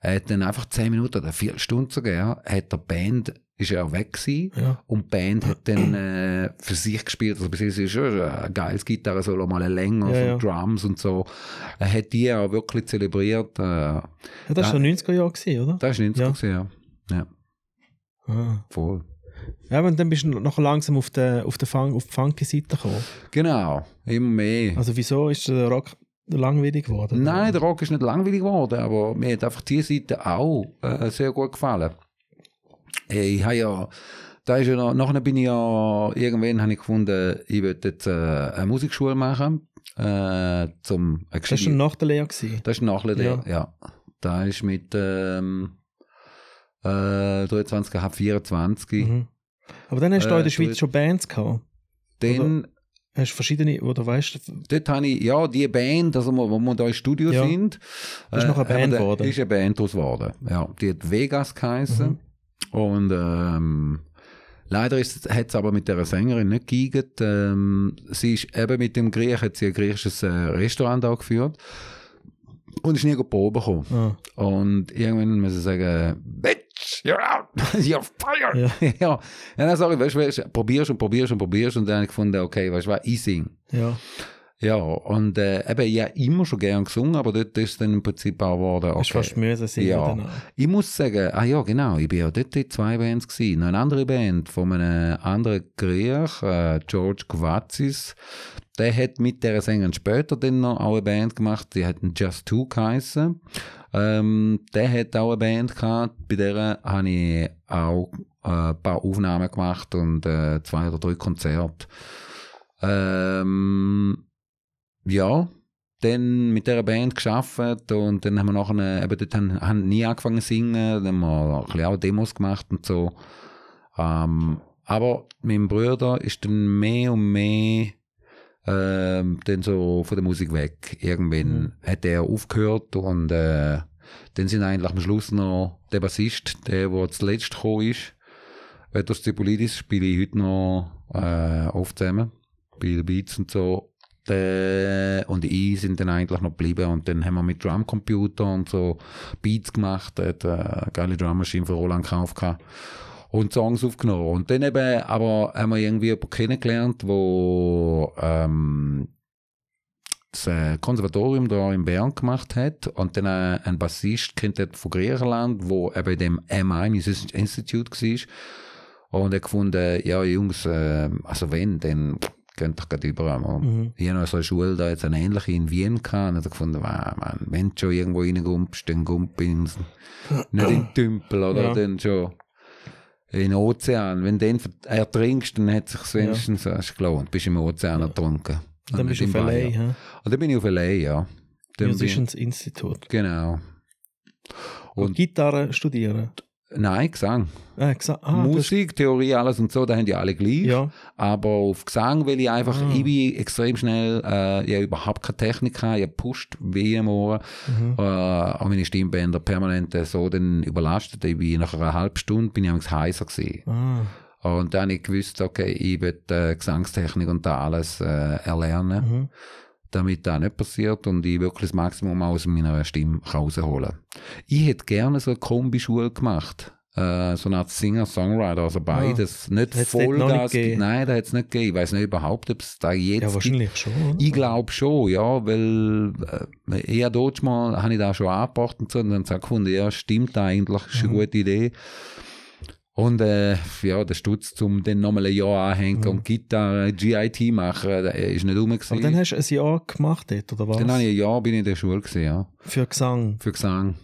er hat dann einfach 10 Minuten oder 4 Stunden sogar, hat der Band, ist er auch weg gewesen. Ja. Und die Band hat dann äh, für sich gespielt. Also bis jetzt ist schon ein geiles Gitarre-Solo, mal eine Länge Ja, von ja. Drums und so. Er hat die auch wirklich zelebriert. Äh, Ja, das war schon 90er Jahre, gewesen, oder? das ist 90 Ja. gewesen, ja. Ja, Ah. voll. Ja, und dann bist du noch langsam auf, der, auf, der Fun auf die funky Seite gekommen. Genau, immer mehr. Also wieso ist der Rock langweilig geworden? Nein, der Rock ist nicht langweilig geworden, aber mir hat einfach die Seite auch äh, sehr gut gefallen. Ich habe ja, da ist ja noch, nachher bin ich ja, irgendwann habe ich gefunden, ich würde jetzt äh, eine Musikschule machen, äh, zum, Das war schon nach der Lehre. Gewesen. Das ist nachher der, Ja. ja. Da ist mit ähm, äh, 23, halb 24. Mhm. Aber dann hast du Äh, in der Schweiz du- schon Bands gehabt. Dann, Hast du verschiedene, oder weißt du, dort habe ich, ja, die Band, also wo wo wir da im Studio Ja. sind. Das ist noch eine haben Band geworden. Ist eine Band daraus geworden. Ja, die hat Vegas geheißen. Mhm. Und ähm, leider hat es aber mit der Sängerin nicht geeignet. Ähm, sie ist eben mit dem Griech, hat sie ein griechisches äh, Restaurant auch geführt. Und ist nie Probe gekommen. ah, Und irgendwann müssen sie sagen, Bitch, you're out, you're fired. Ja. Ja. ja. Und dann sage ich, weißt du, weißt du, probierst und probierst und probierst und dann habe ich gefunden, okay, weißt du was, ich sing. ja. Ja, und äh, eben, ich habe immer schon gern gesungen, aber dort ist dann im Prinzip auch geworden, Hast du fast okay. müssen singen Ja. danach. Ich muss sagen, ah ja, genau, ich bin ja dort in zwei Bands gewesen. Noch eine andere Band von einem anderen Griech, äh, George Kovazis. Der hat mit der Sängerin später dann noch auch eine Band gemacht, die hat Just Two geheißen. Ähm, der hat auch eine Band gehabt, bei der habe ich auch äh, ein paar Aufnahmen gemacht und äh, zwei oder drei Konzerte. Ähm, ja, dann mit dieser Band geschafft und dann haben wir nachher, eben dort haben, haben nie angefangen zu singen, dann haben wir ein bisschen auch Demos gemacht und so. Ähm, aber mein Bruder ist dann mehr und mehr ähm, dann so von der Musik weg. Irgendwann Mhm. hat er aufgehört und äh, dann sind eigentlich am Schluss noch der Bassist, der, der zuletzt gekommen ist. Vetos Zipolidis spiele ich heute noch äh, oft zusammen, bei den Beats und so. Der und ich sind dann eigentlich noch geblieben und dann haben wir mit Drumcomputer und so Beats gemacht, hat eine geile Drummaschine von Roland gekauft gehabt und Songs aufgenommen. Und dann eben, aber haben wir irgendwie jemanden kennengelernt, wo ähm, das äh, Konservatorium da in Bern gemacht hat und dann äh, ein Bassist kennt von Griechenland, wo eben in dem MI Music Institute war. Und er gefunden, ja Jungs, äh, also wenn, dann geht doch gerade überall. Mhm. Ich habe noch so eine Schule da jetzt eine ähnliche in Wien gehabt und habe gefunden, wow, man, wenn du schon irgendwo reingumpst, dann gump nicht in den Tümpel oder Ja. dann schon in den Ozean. Wenn du den ertrinkst, dann hat es sich wenigstens hast du gelohnt. Bist im Ozean ertrunken. Und dann bist du auf LA, hä? Und dann bin ich auf LA, ja. Dann bin, Musicians Institute. genau. Und, Und Gitarre studieren. Nein, Gesang. Äh, gesagt, ah, Musik, Theorie, alles und so, da haben die alle gleich. Ja, Aber auf Gesang will ich einfach, Ah. ich bin extrem schnell, äh, ich habe überhaupt keine Technik, ich habe pusht wie am Ohren, Mhm. äh, auch meine Stimmbänder permanent äh, so dann überlastet. Ich bin nach einer halben Stunde bin ich heiser gewesen. ah, Und dann habe ich gewusst, okay, ich will äh, Gesangstechnik und da alles äh, erlernen, mhm. Damit das nicht passiert und ich wirklich das Maximum aus meiner Stimme kann rausholen Ich hätte gerne so eine Kombischule gemacht. Äh, so eine Art Singer-Songwriter, also beides. nicht Ah. Hat's dort noch Vollgas. nicht? Nein, da hat es nicht gegeben. Ich weiß nicht überhaupt, ob es da jetzt ja gibt. wahrscheinlich schon. Oder? Ich glaube schon, ja, weil äh, eher dort mal habe ich da schon angepasst und so und dann ich gefunden, ja, stimmt eigentlich, ist Mhm. eine gute Idee. Und äh, ja, der Stutz zum dann nochmal ein Jahr anhängen und Gitarre, GIT machen, der ist nicht rum Mhm. Aber gewesen. dann hast du ein Jahr gemacht dort, oder was? Dann habe ich ein Jahr bin ich in der Schule gewesen, ja, Für Gesang. für Gesang.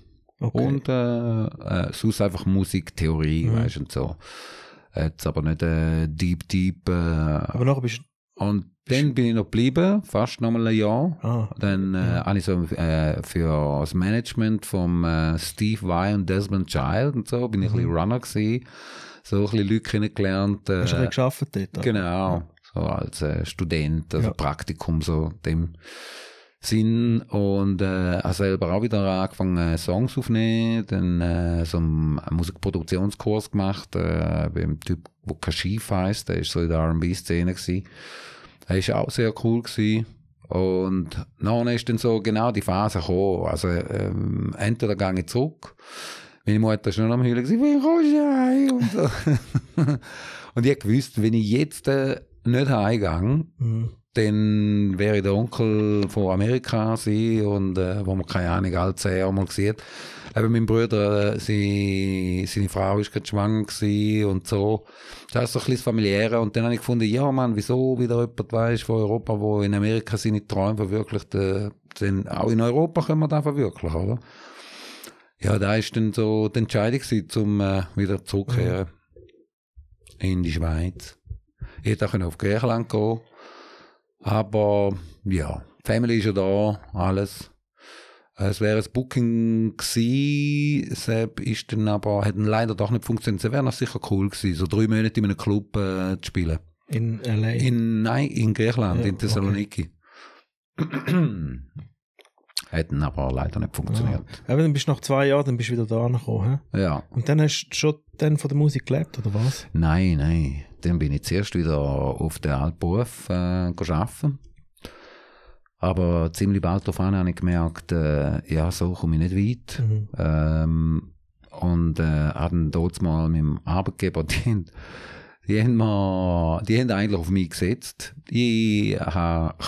Okay. Und äh, äh, sonst einfach Musiktheorie, Mhm. weißt du, und so. Jetzt aber nicht äh, deep, deep. Äh, Aber nachher bist und dann bin ich noch geblieben, fast nochmal ein Jahr. Ah, Dann äh, habe ich so äh, für das Management vom äh, Steve Vai und Desmond Child und so, bin ich ein bisschen Runner gewesen. So ein bisschen Leute kennengelernt. Äh, hast du gearbeitet dort? genau, so als äh, Student, also Ja. Praktikum so dem Sinn und äh, habe selber auch wieder angefangen äh, Songs aufnehmen, dann äh, so einen Musikproduktionskurs gemacht äh, beim Typ, wo Kashif heisst, der ist so in der R&B-Szene gewesen. Er war auch sehr cool gewesen. Und dann ist dann so genau die Phase gekommen. Also, ähm, entweder gehe ich zurück. Meine Mutter ist nur am Heulen wie kommst du heim? Und, so. und ich gewusst, wenn ich jetzt äh, nicht heimgehe, Mhm. dann wäre ich der Onkel von Amerika gewesen und äh, wo man keine Ahnung alle zehn Jahre mal sieht. Eben mein Bruder, äh, seine, seine Frau ist gerade schwanger und so. Das ist so ein bisschen das familiäre und dann habe ich gefunden, ja Mann, wieso wieder jemand weiss von Europa, wo in Amerika seine Träume verwirklicht, äh, dann auch in Europa können wir das verwirklichen, oder? Ja, da ist dann so die Entscheidung gewesen, zum äh, wieder zurückkehren in die Schweiz. Ich hätte auch auf Griechenland gehen aber ja, Family ist ja da, alles. Es wäre ein Booking gewesen, Sepp ist dann aber, hat dann leider doch nicht funktioniert. Es wäre noch sicher cool gewesen, so drei Monate in einem Club äh, zu spielen. In L.A.? In, nein, in Griechenland, Ja, in Thessaloniki. hat dann aber leider nicht funktioniert. Eben, dann bist du nach zwei Jahren dann bist du wieder da angekommen. hä? Ja. Und dann hast du schon dann von der Musik gelebt, oder was? Nein, nein. Dann bin ich zuerst wieder auf den Altberuf äh, arbeiten. Aber ziemlich bald darauf habe ich gemerkt, äh, ja, so komme ich nicht weit. Mhm. Ähm, und äh, habe dort mal mit dem Arbeitgeber, die, haben- die, haben mir, die haben eigentlich auf mich gesetzt. Ich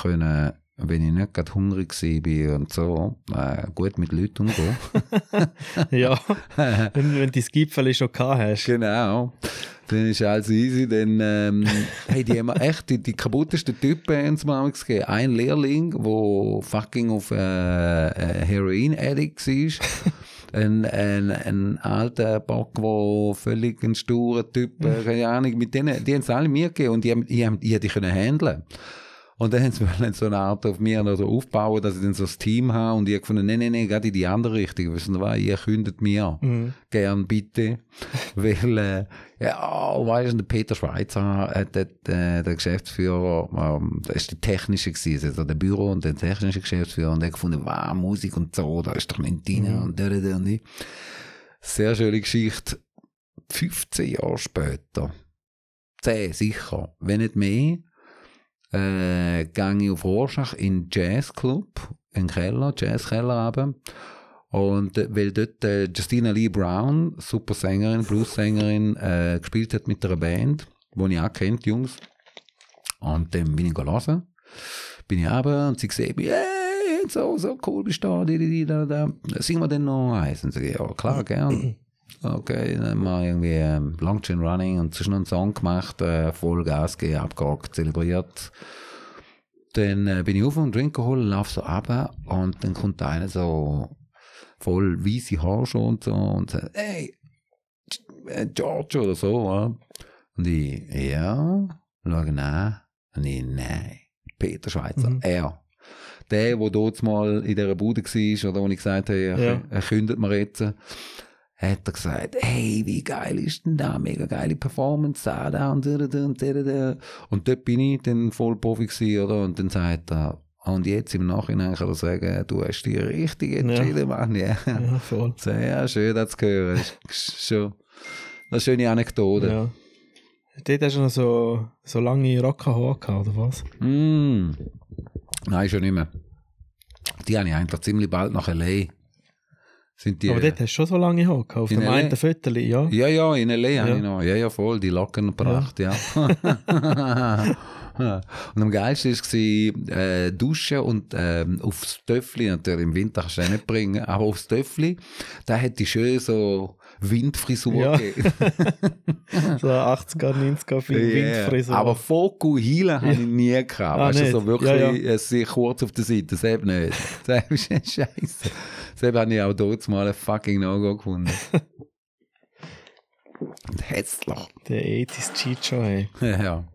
können, wenn ich nicht gerade hungrig war und so, äh, gut mit Leuten umgehen. ja, wenn, wenn du dein Gipfel schon gehabt hast. Genau. Dann ist alles easy. Dann, ähm, hey, die haben echt die, die kabuttesten Typen haben mir damals gegeben. Ein Lehrling, der fucking auf äh, äh, Heroin-Addict war. ein, ein, ein alter Bock, der völlig ein sturer Typ, äh, keine Ahnung, mit denen, die haben es alle mir gegeben und die haben, ich, hab- ich hab die können handeln. Und dann haben sie wollen so eine Art auf mir so aufbauen, dass ich dann so das Team habe und ich habe gefunden, nein, nein, nein, gerade in die andere Richtung. Wissen Sie was, ihr kündet mir Mhm. gern bitte, weil äh, ja, weißt du, der Peter Schweizer, äh, der, der, der Geschäftsführer, ähm, das ist der technische gewesen, also der Büro und der technische Geschäftsführer und der hat gefunden, wow, Musik und so, da ist doch nicht drin Mhm. und da, da, da. Sehr schöne Geschichte. 15 Jahre später, 10 sicher, wenn nicht mehr, äh, gehe ich auf Rorschach in Jazzclub, in Keller, Jazzkeller runter. Und äh, weil dort äh, Justina Lee Brown, super Sängerin, Blues-Sängerin, äh, gespielt hat mit einer Band, die ich auch kennt, Jungs. Und dann bin ich gelesen, bin ich runter und sie sehen mich, hey, so, so cool bist du da, die, da, da. Singen wir denn noch eins? Und sie, ja, klar, gern. Okay, dann haben wir irgendwie ähm, Long Chain Running und zwischen einen Song gemacht, äh, voll Gas gegeben, abgehakt, zelebriert. Dann äh, bin ich auf und Drink geholt, lauf so ab und dann kommt einer so voll weiße Haare schon und so und sagt, hey, äh, George oder so. Ja. Und ich, ja, schaue nach und ich, nein, Peter Schweizer, Mhm. er. Der, der dort mal in dieser Bude war, oder wo ich gesagt habe, er, Ja. er kündet mir jetzt, hat er gesagt, hey, wie geil ist denn da, mega geile Performance, da, da und da, da und da, da. Und dort bin ich dann voll Profi gewesen, oder? Und dann sagt er, und jetzt im Nachhinein kann er sagen, du hast dich richtig entschieden, Mann, ja. Ja, voll. Ja, schön, das zu hören. Ist schon eine schöne Anekdote. Ja. Dort hast du noch so, so lange Rockhaare gehabt, oder was? Mm. Nein, schon nicht mehr. Die habe ich eigentlich ziemlich bald nach L.A. Sind die, Aber dort hast du schon so lange Haare. Auf dem einen Viertel, ja. ja, ja, in L.A. Ja. habe ich noch. Ja, ja, voll, die Locken gebracht, ja. und am geilsten war äh, Duschen und ähm, aufs Töffli, natürlich im Winter kannst du den nicht bringen, aber aufs Töffli, da hätte ich schön so Windfrisur Ja. gegeben. So 80er, 90er Yeah. Windfrisur. Aber Foku Healen habe ich nie gehabt. Ah, weißt du, so wirklich Ja, äh, sehr kurz auf der Seite. Das eben nicht. Das ist Scheiße. Das habe ich auch dort mal ein fucking No-Go gefunden. Hässlich. Der 80s Cheat Show, hey. Ja.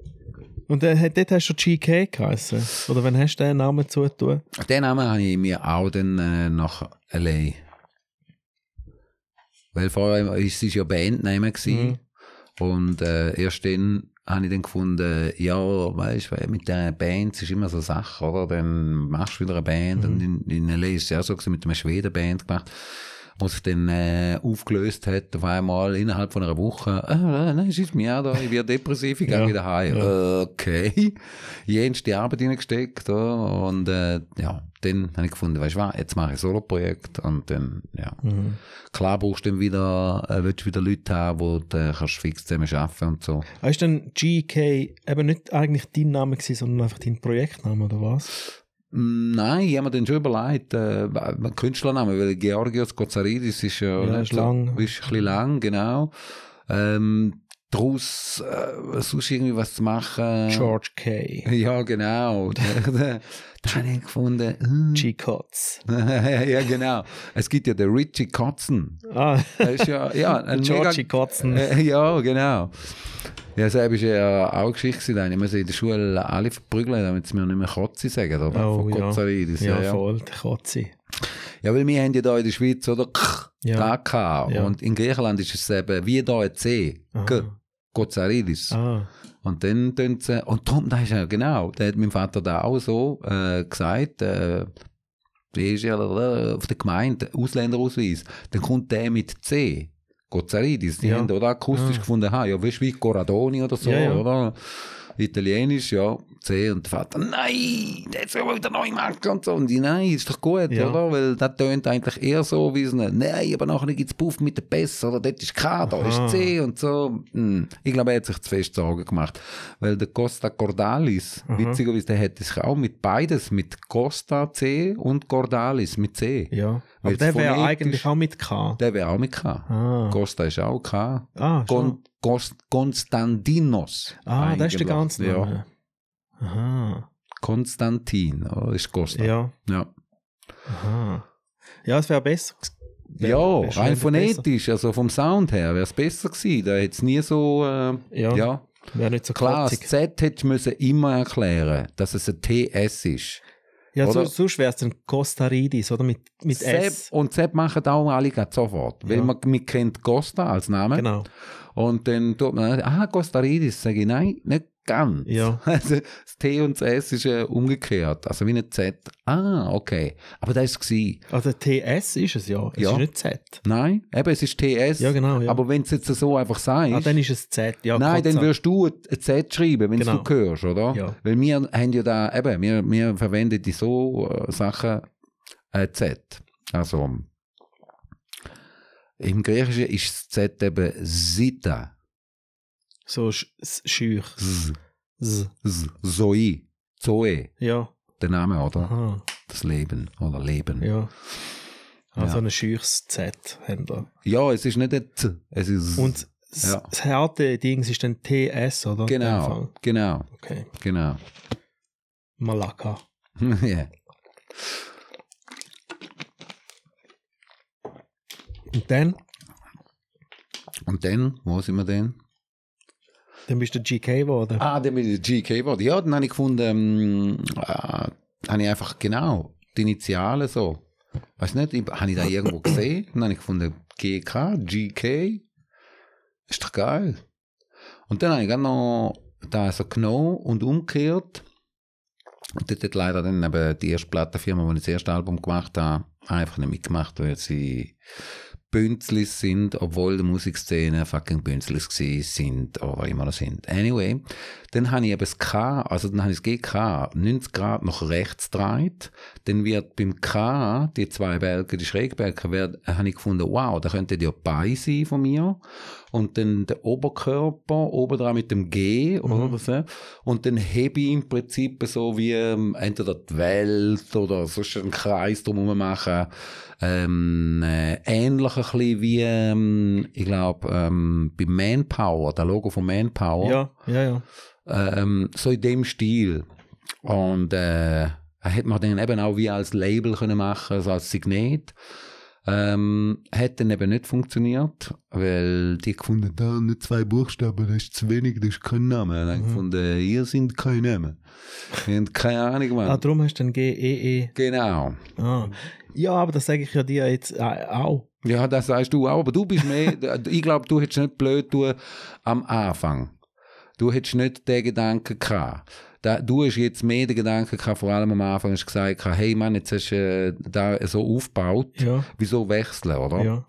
Und äh, dort hast du GK geheißen? Oder wann hast du den Namen zugetan? Den Namen habe ich mir auch dann äh, nach L.A. Weil vorher war es ja Bandname gewesen. Und äh, erst dann habe ich dann gefunden, ja, weißt du, mit der Band ist immer so Sache, oder? Dann machst du wieder eine Band. Und in, in L.A. ist es ja so gewesen, mit einer Schweden-Band gemacht, wo sich dann äh, aufgelöst hat, auf einmal innerhalb von einer Woche, ah, nein, es ist mir da, ich werde depressiv, ich gehe Ja, wieder heim. Okay. Jenste Arbeit reingesteckt, oder? Und äh, ja, dann habe ich gefunden, weißt du was, jetzt mache ich ein Solo-Projekt und dann, ja. Mhm. Klar brauchst du dann wieder, äh, willst du wieder Leute haben, wo du äh, kannst fix zusammen arbeiten und so. Hast du dann GK eben nicht eigentlich dein Name gewesen, sondern einfach dein Projektname, oder was? Mm, Nein, ich habe mir dann schon überlegt, äh, ein Künstlername, weil Georgios Kozaridis ist ja, Ja, ist lang. Ist ein bisschen lang, genau. Ähm, daraus äh, sonst irgendwie was zu machen. George K. Ja, genau. da, habe ich gefunden, hm. G. Kotz. ja, genau. Es gibt ja den Richie Kotzen. Ah, Das ist ja, ja ein mega, Georgie Kotzen. Äh, ja, genau. Ja, selbst ist ja auch eine Geschichte da haben wir in der Schule alle verprügeln, damit sie mir nicht mehr Kotzi sagen, oder? Oh, Von ja. Kotzaridis, ja, ja, ja. voll, der Kotzi. Ja, weil wir haben ja da in der Schweiz, oder? Ja. Ja. KK. Ja. Und in Griechenland ist es eben wie da ein C. Aha. G. Kotzaridis. Ah, Und dann tun sie, und darum, da ist ja genau, da hat mein Vater da auch so äh, gesagt, äh, äh, auf der Gemeinde, Ausländerausweis, dann kommt der mit C. Gozzaridis, die Ja. haben da akustisch Ah. gefunden, ha, ja, weißt du, wie Corradoni oder so, Ja, ja. oder? Italienisch, ja, C. Und der Vater, nein, der soll wieder neu machen und so. Und ich, nein, ist doch gut, Ja. oder? Weil das tönt eigentlich eher so wie so eine, nein, aber nachher gibt's Puff mit der Pest, oder? Dort ist K, da ist C und so. Hm. Ich glaube, er hat sich zu fest Sorgen gemacht. Weil der Costa Cordalis, Aha. witzigerweise, der hätte sich auch mit beides, mit Costa C und Cordalis mit C. ja. Aber der wäre eigentlich auch mit K. Der wäre auch mit K. Ah, Costa ist auch K. ah, schon. Konstantinos. ah das ist der ganze Ja. Name. Aha, Konstantin oh, ist Costa. ja. Ja, Aha. Ja, es wäre besser. wär- ja wär rein phonetisch, also vom Sound her wäre es besser gewesen. Da hätte es nie so, äh, Ja. ja. Wäre nicht so Klar, das. Z hättest du müssen immer erklären, dass es ein TS ist. Ja, so, oder? sonst wäre es dann Costaridis, oder? Mit, mit S. Sepp, und Sepp machen auch alle sofort. Weil Ja. man, man kennt Costa als Name. Genau. Und dann tut man, ah, Costaridis, sage ich, nein, nicht ganz. Ja. Also das T und das S ist äh, umgekehrt, also wie ein Z. Ah, okay. Aber das war es. Also TS ist es ja. Es Ja. ist nicht Z. Nein, eben, es ist TS. Ja, genau, ja. Aber wenn es jetzt so einfach sagst, Ah, dann ist es Z. Ja, nein, dann wirst du ein Z schreiben, wenn Genau. du hörst, oder? Ja. Weil wir haben ja da, eben, wir, wir verwenden die so äh, Sachen äh, Z. Also im Griechischen ist das Z eben Sita. So schüch. Z, Z. Z, Zoe. Zoe. Ja. Der Name, oder? Aha. Das Leben oder Leben. Ja. Also Ja. ein scheuches Z haben wir. Ja, es ist nicht ein Z, es ist Und das, Ja. das harte Ding ist dann TS, oder? Genau, genau, Okay. genau. Malaka. ja. Und dann, Und dann, wo sind wir denn? dann bist du GK geworden. Ah, dann bin ich der GK geworden. Ja, dann habe ich gefunden, ähm, äh, habe ich einfach genau die Initialen so. Weiß nicht, ich- habe ich da irgendwo gesehen? Dann habe ich gefunden, GK, GK, ist doch geil. Und dann habe ich noch da so genommen und umgekehrt. Und dort hat leider dann eben die erste Plattenfirma, wo ich das erste Album gemacht habe, einfach nicht mitgemacht, weil sie Bünzlis sind, obwohl die Musikszene fucking Bünzlis sind, oder immer noch sind. Anyway, dann habe ich eben das K, also dann habe ich das GK 90 Grad nach rechts gedreht, dann wird beim K, die zwei Balken, die Schrägbalken, wird, habe ich gefunden, wow, da könnte ja bei sein von mir, und dann der Oberkörper oben dran mit dem G, oder so, und dann hebe ich im Prinzip so wie ähm, entweder die Welt oder sonst einen Kreis drumherum machen, ähm, äh, ähnlich ein bisschen wie, ähm, ich glaube, ähm, bei Manpower, der Logo von Manpower, Ja, ja, ja. ähm, so in dem Stil. Und äh, hätte man dann eben auch wie als Label können machen, also als Signet. Ähm, hat dann eben nicht funktioniert, weil die gefunden, da nicht zwei Buchstaben, das ist zu wenig, das ist kein Name. Und dann Mhm. gefunden, ihr sind kein Name. Ihr habt keine Ahnung, Mann. Ah, darum hast du dann GEE. Genau. Ah. Ja, aber das sage ich ja dir jetzt äh, auch. Ja, das sagst du auch, aber du bist mehr, ich glaube, du hättest nicht blöd tun am Anfang. Du hättest nicht den Gedanken gehabt. Da, du hast jetzt mehr den Gedanken gehabt, vor allem am Anfang hast du gesagt, hey Mann, jetzt hast du äh, da so aufgebaut, Ja, wieso wechseln, oder? ja.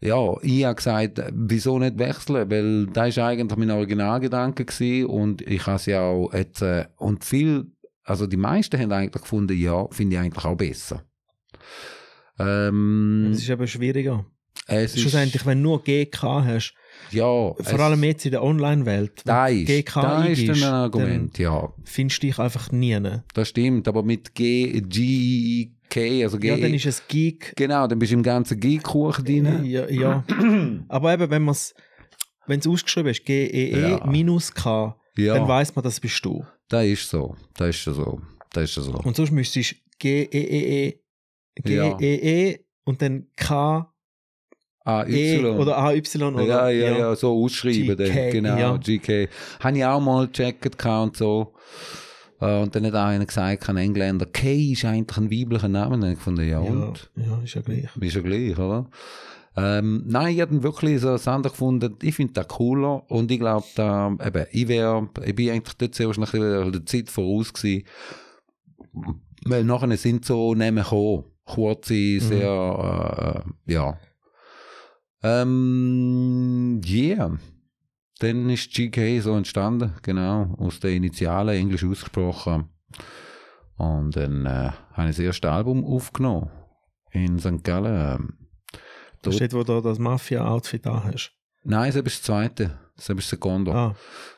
Ja, ich habe gesagt, wieso nicht wechseln, weil das war eigentlich mein Originalgedanke gewesen und ich habe es ja auch jetzt, äh, und viel, also die meisten haben eigentlich gefunden, ja, finde ich eigentlich auch besser. Ähm, Das ist eben schwieriger. es ist, Schlussendlich, wenn du nur GK hast, ja, vor allem jetzt in der Online-Welt, da ist, GK da ist ein Argument, ja, findest du dich einfach nie. das stimmt, aber mit G, G, K, also G, Ja, dann ist es Geek. genau, dann bist du im ganzen G-Kuchen drin. Ja, ja. Aber eben, wenn man es wenn es ausgeschrieben ist, GEE Ja. minus K, Ja, dann weiß man, das bist du. das ist so, das ist so, das ist so. Und sonst müsstest du GEE, Ja. GEE und dann K, Ah, E oder AY oder ja, ja, ja, so ausschreiben. GK, dann. Genau, ja. GK. Habe ich auch mal gecheckt und so. Äh, Und dann hat einer gesagt, ein Engländer, Kay ist eigentlich ein weiblicher Name. Dann gefunden, ja, Ja, und? ja, ist ja gleich. Ist ja gleich, oder? Ähm, nein, ich habe wirklich so anderes gefunden. Ich finde das cooler und ich glaube, da, eben, ich wäre, ich bin eigentlich dort sehr wahrscheinlich der Zeit voraus gewesen. Weil nachher sind so Namen gekommen. Kurze, sehr, äh, ja. Ähm, yeah. Dann ist GK so entstanden, genau, aus den Initialen, Englisch ausgesprochen. Und dann äh, habe ich das erste Album aufgenommen in St. Gallen. Dort- steht, wo du das Mafia-Outfit da hast. Nein, das ist das zweite. Das ist das Secondo. Ah,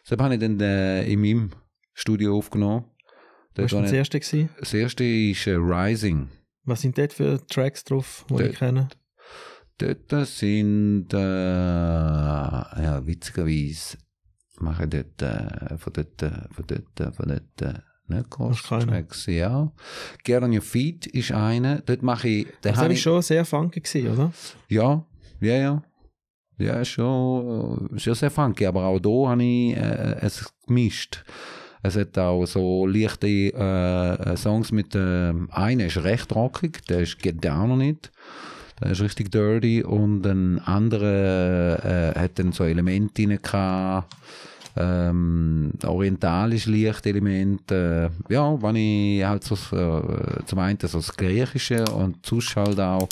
Das habe ich dann äh, in meinem Studio aufgenommen. was Dort war habe das erste? Gewesen? das erste ist äh, Rising. Was sind dort für Tracks drauf, die ich kenne? Dort sind, äh, ja, witzigerweise, mache ich dort, äh, von dort, äh, von dort, äh, von dort, äh, nicht groß Hast keine? Tracks, ja. Get on Your Feet ist eine. Dort mache ich, den Das habe war ich, schon sehr funky, gewesen, oder? ja, ja, ja. Ja, schon, äh, schon sehr funky, aber auch da habe ich äh, es gemischt. Es hat auch so leichte äh, Songs mit, äh, einer ist recht rockig, der ist Get Down on It. Der ist richtig dirty und ein anderer äh, hat dann so Elemente drin gehabt, ähm, orientalisch leichte Elemente, äh, ja, wenn ich halt so, äh, zum einen so das Griechische und sonst halt auch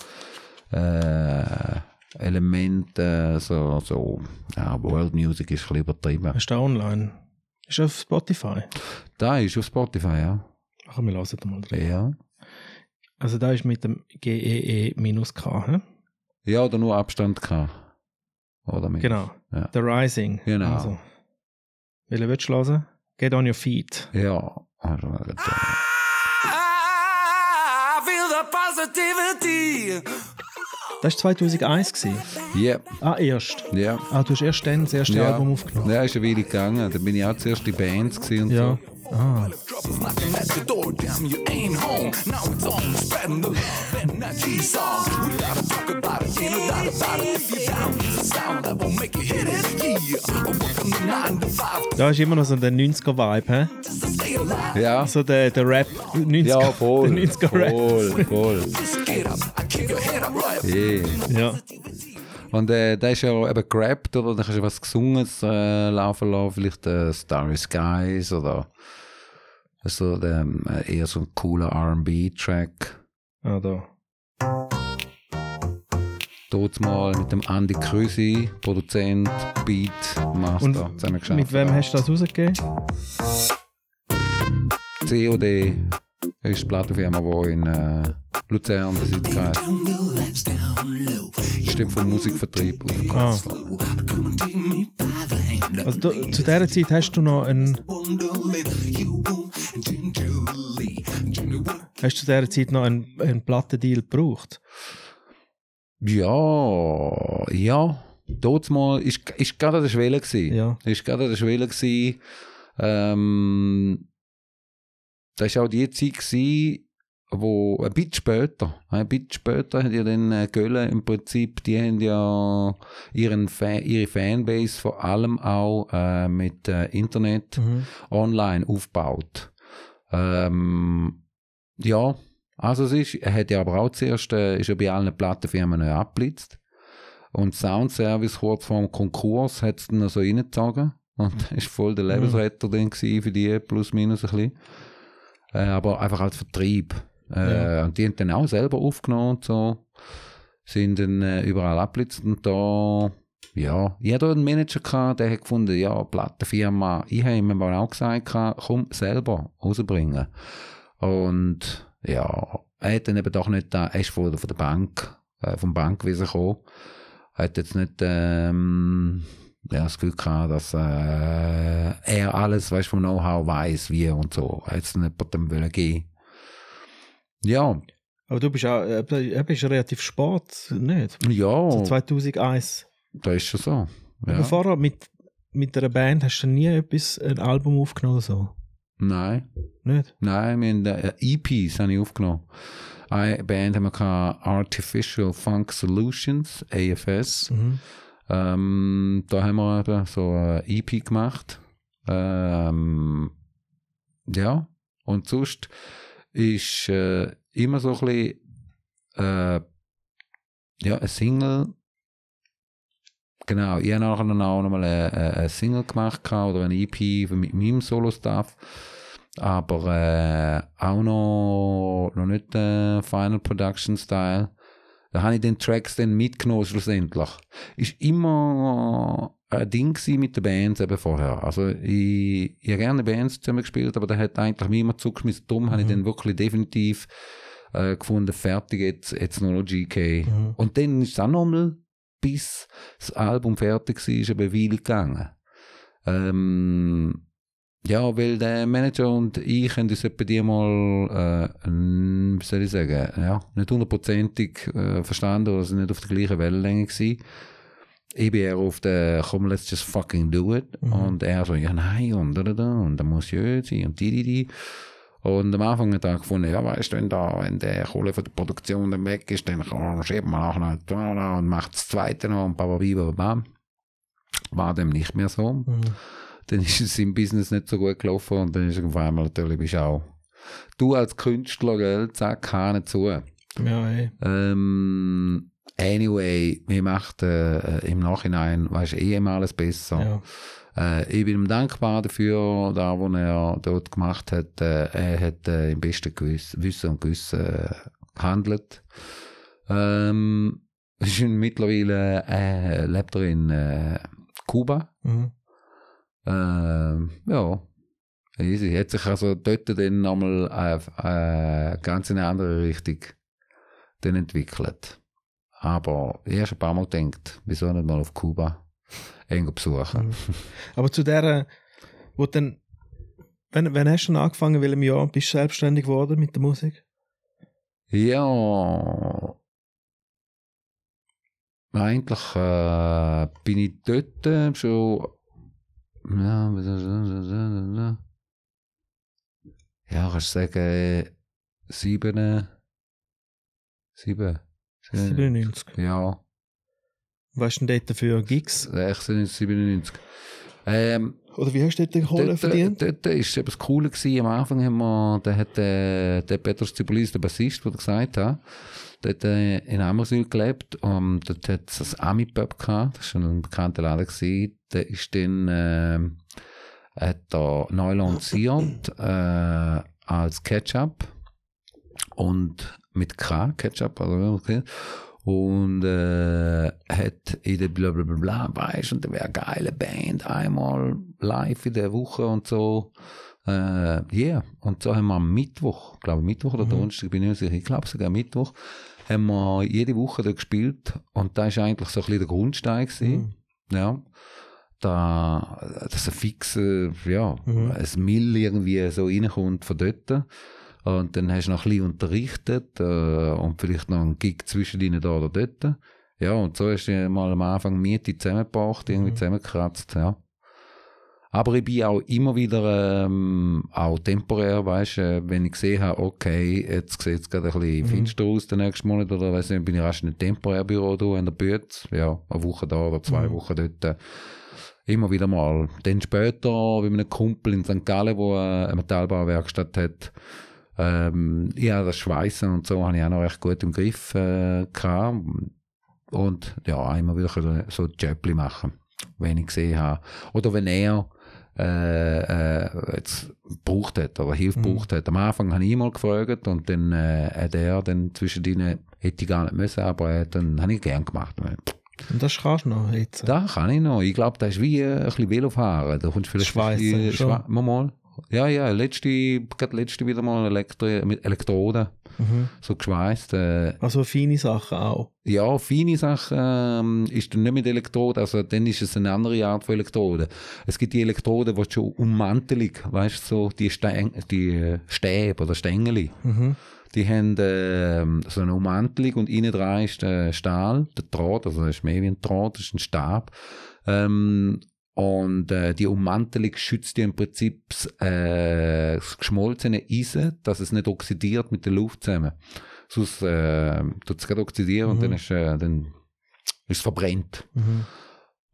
äh, Elemente, so, so, ja, World Music ist ein bisschen übertrieben. Ist da online? Ist auf Spotify? Da ist auf Spotify, ja. Ach, wir lassen da mal drin. Ja. Also da ist mit dem GEE minus K, hä? Ja, oder nur Abstand gehabt. Oder mit. Genau. Ja. The Rising. Genau. Also. Welchen willst du hören? Get on your feet. Ja. Also, I feel the positivity. Das war 2001. Gewesen. Ja, Ah, erst. ja. Ah, du hast erst dann das erste Ja, Album aufgenommen. ja ist eine Weile gegangen. Da bin ich auch zuerst in Bands und Ja. so. Ah. Troubles knocking at the door, damn, you ain't home. Now it's on, spreading the love and that G-song. We gotta talk about it, ain't no doubt about it. If you're down, it's a sound that will make you hit it. Yeah, working the 9 to 5 Da ist immer noch so der 90er-Vibe, hä? Ja, So der, der Rap, 90er, ja voll. der 90er-Rap. Voll, voll. Yeah. Ja. Und äh, da ist ja eben gerappt, oder? Da hast du was gesungen, äh, laufen lassen, vielleicht äh, Starry Skies oder so, der, äh, eher so ein cooler R&B-Track. Ah, da. Dort mal mit dem Andy Krüsi, Produzent, Beat, Master, Und zusammen geschafft. mit wem hast du das rausgegeben? COD ist die Plattenfirma, die in äh, Luzern besitzt hat. Stimmt vom Musikvertrieb Ah. aufgekauft. Also du, zu dieser Zeit hast du noch einen. Hast du zu dieser Zeit noch einen, einen Plattendeal gebraucht? Ja, ja. Dort mal ist, ist gerade an der Schwelle gewesen. Ja. Ist gerade an der Schwelle gewesen. Ähm, das war auch die Zeit gewesen, wo ein bisschen später, ein bisschen später hat ja dann äh, Gölle im Prinzip, die haben ja ihren Fan, ihre Fanbase vor allem auch äh, mit äh, Internet Mhm. online aufgebaut. Ähm, ja, also es ist, er hat ja aber auch zuerst, äh, ist ja bei allen Plattenfirmen äh, abblitzt. Und Soundservice kurz vor dem Konkurs hat es dann so reingezogen. Und das war voll der Lebensretter dann gewesen für die, plus minus ein bisschen. Äh, aber einfach als Vertrieb. Äh, Und die haben dann auch selber aufgenommen und so. Sind dann äh, überall abblitzt und da, ja, ich hatte einen Manager gehabt, der hat gefunden, ja, Plattenfirma, ich habe ihm mal auch gesagt, komm, selber rausbringen. Und ja, er hat dann eben doch nicht, da, er ist von, von der Bank, äh, vom Bankwesen gekommen, hat jetzt nicht, ähm, ja, das Gefühl gehabt, dass äh, er alles, weißt, vom Know-how weiß, wie und so. Er hat es jemandem wollen geben. Ja, Aber du bist auch äh, du bist relativ spät, nicht? ja, So 2001. das ist schon so. Aber Ja. vorher mit, mit einer Band hast du nie etwas, ein Album aufgenommen oder so? Nein. Nicht? Nein, wir haben äh, EPs habe ich aufgenommen. Eine Band haben wir gehabt, Artificial Funk Solutions, AFS. Mhm. Ähm, da haben wir so eine EP gemacht. Ähm, ja, und sonst ist äh, immer so ein bisschen äh, ja, ein Single. Genau, ich habe nachher auch nochmal eine, eine- Single gemacht oder eine EP mit meinem Solo-Stuff. Aber äh, auch noch, noch nicht äh, Final Production Style. Da habe ich den Tracks dann mitgenommen schlussendlich. Ist immer ein Ding mit den Bands eben vorher. Also ich, ich habe gerne Bands zusammen gespielt, aber da hat eigentlich niemand zugeschmissen. Darum habe ich dann wirklich definitiv äh, gefunden, fertig, jetzt, jetzt nur noch GK. Mhm. Und dann ist es auch nochmal, bis das Album fertig war, ist eine Weile gegangen. Ähm, ja, weil der Manager und ich haben uns etwa die mal, äh, wie soll ich sagen, ja, nicht hundertprozentig äh, verstanden oder sind nicht auf der gleichen Wellenlänge gewesen. Ich bin eher auf der, komm, let's just fucking do it. Mhm. Und er so, ja, nein, und da, da, da, und da muss ja sein, und die, die, die. Und am Anfang hat er gefunden, ja, weißt du, wenn da, wenn der Kohle von der Produktion dann weg ist, dann schreibt man auch noch und macht das zweite noch und bam. War dem nicht mehr so Mhm. Dann ist es im Business nicht so gut gelaufen und dann ist auf einmal natürlich bist du auch du als Künstler, gell, zack, Kahn zu. Ja, hey. Ähm, anyway, mir macht äh, im Nachhinein, weißt eh immer alles besser. Ja. Äh, ich bin ihm dankbar dafür, da, was er dort gemacht hat. Äh, er hat äh, im besten Gewiss, Wissen und Gewissen äh, gehandelt. Ähm, ist mittlerweile äh, lebt er in Kuba. Mhm. Ähm, ja, easy. Hat sich also dort dann nochmal äh, äh, ganz in eine andere Richtung dann entwickelt. Aber ich habe schon ein paar Mal gedacht, wieso nicht mal auf Kuba irgendwo besuchen. Mhm. Aber zu der, wo dann, wenn, wenn hast du denn angefangen, in welchem Jahr bist du selbstständig geworden mit der Musik? Ja, eigentlich äh, bin ich dort äh, schon. Ja, ja, kannst du sagen, äh, sieben. Sieben. 97. Ja, Was ist denn dort für Gigs? 96, 97. Ähm, Oder wie hast du dort die Kohle verdient? dort ist eben das Coole gewesen. Am Anfang haben wir, da hat äh, der Petros Zipolis, der Bassist, der gesagt hat, dort äh, in Ammerswil gelebt und dort hat es ein Ami-Pub gehabt, das war schon ein bekannter Laden gewesen. Der ist dann, äh, hat da neu lanciert, äh, als Ketchup und mit K, Ketchup, also, wie man es kennt. Und äh, hat in der bla bla bla bla, weißt und da wäre eine geile Band, einmal live in der Woche und so. Äh, yeah. Und so haben wir am Mittwoch, glaube Mittwoch oder Donnerstag, bin ich nicht sicher, ich glaube sogar Mittwoch, haben wir jede Woche da gespielt und da ist eigentlich so ein bisschen der Grundstein gewesen. Ja. Da, dass ein fixer, ja, ein Mill irgendwie so reinkommt von dort. Und dann hast du noch ein bisschen unterrichtet äh, und vielleicht noch einen Gig zwischen ihnen da oder dort. Ja, und so hast du mal am Anfang Miete zusammengebracht, irgendwie zusammengekratzt, ja. Aber ich bin auch immer wieder ähm, auch temporär, weißt äh, wenn ich gesehen habe, okay, jetzt sieht es gerade ein bisschen finster aus den nächsten Monat oder weiss nicht, bin ich rasch in einem Temporärbüro da in der Bütz, ja, eine Woche da oder zwei Wochen dort. Immer wieder mal. Dann später, wie mit einem Kumpel in St. Gallen, wo äh, eine Metallbauwerkstatt hat, ähm, ja, das Schweißen und so habe ich auch noch recht gut im Griff äh, gehabt. Und ja, immer wieder so Jöppli machen, wenn ich gesehen habe. Oder wenn er äh, äh, jetzt gebraucht hat oder Hilfe gebraucht hat. Am Anfang habe ich mal gefragt und dann äh, hat er dann zwischendrin, hätte ich gar nicht müssen, aber äh, dann habe ich gern gemacht. Und das kannst du noch jetzt. Da kann ich noch. Ich glaube, das ist wie äh, ein bisschen Velofahren. Da kommst du vielleicht schon. Schwa- mal, mal. Ja, ja, letzte, gerade letzte wieder mal Elektro mit Elektroden. Mhm. So geschweißt. Äh, Also feine Sachen auch. ja, feine Sachen ähm, ist dann nicht mit Elektroden, also dann ist es eine andere Art von Elektroden. Es gibt die Elektroden, die schon ummantelig, weißt du, so die, Stein, die äh, Stäbe oder Stängeli. Mhm. Die haben ähm, so eine Ummantelung und innen dran ist der Stahl, der Draht, also das ist mehr wie ein Draht, das ist ein Stab. Ähm, und äh, die Ummantelung schützt ja im Prinzip das, äh, das geschmolzene Eisen, dass es nicht oxidiert mit der Luft zusammen. Sonst äh, tut es gerade oxidieren und dann ist, äh, dann ist es verbrennt. Mhm.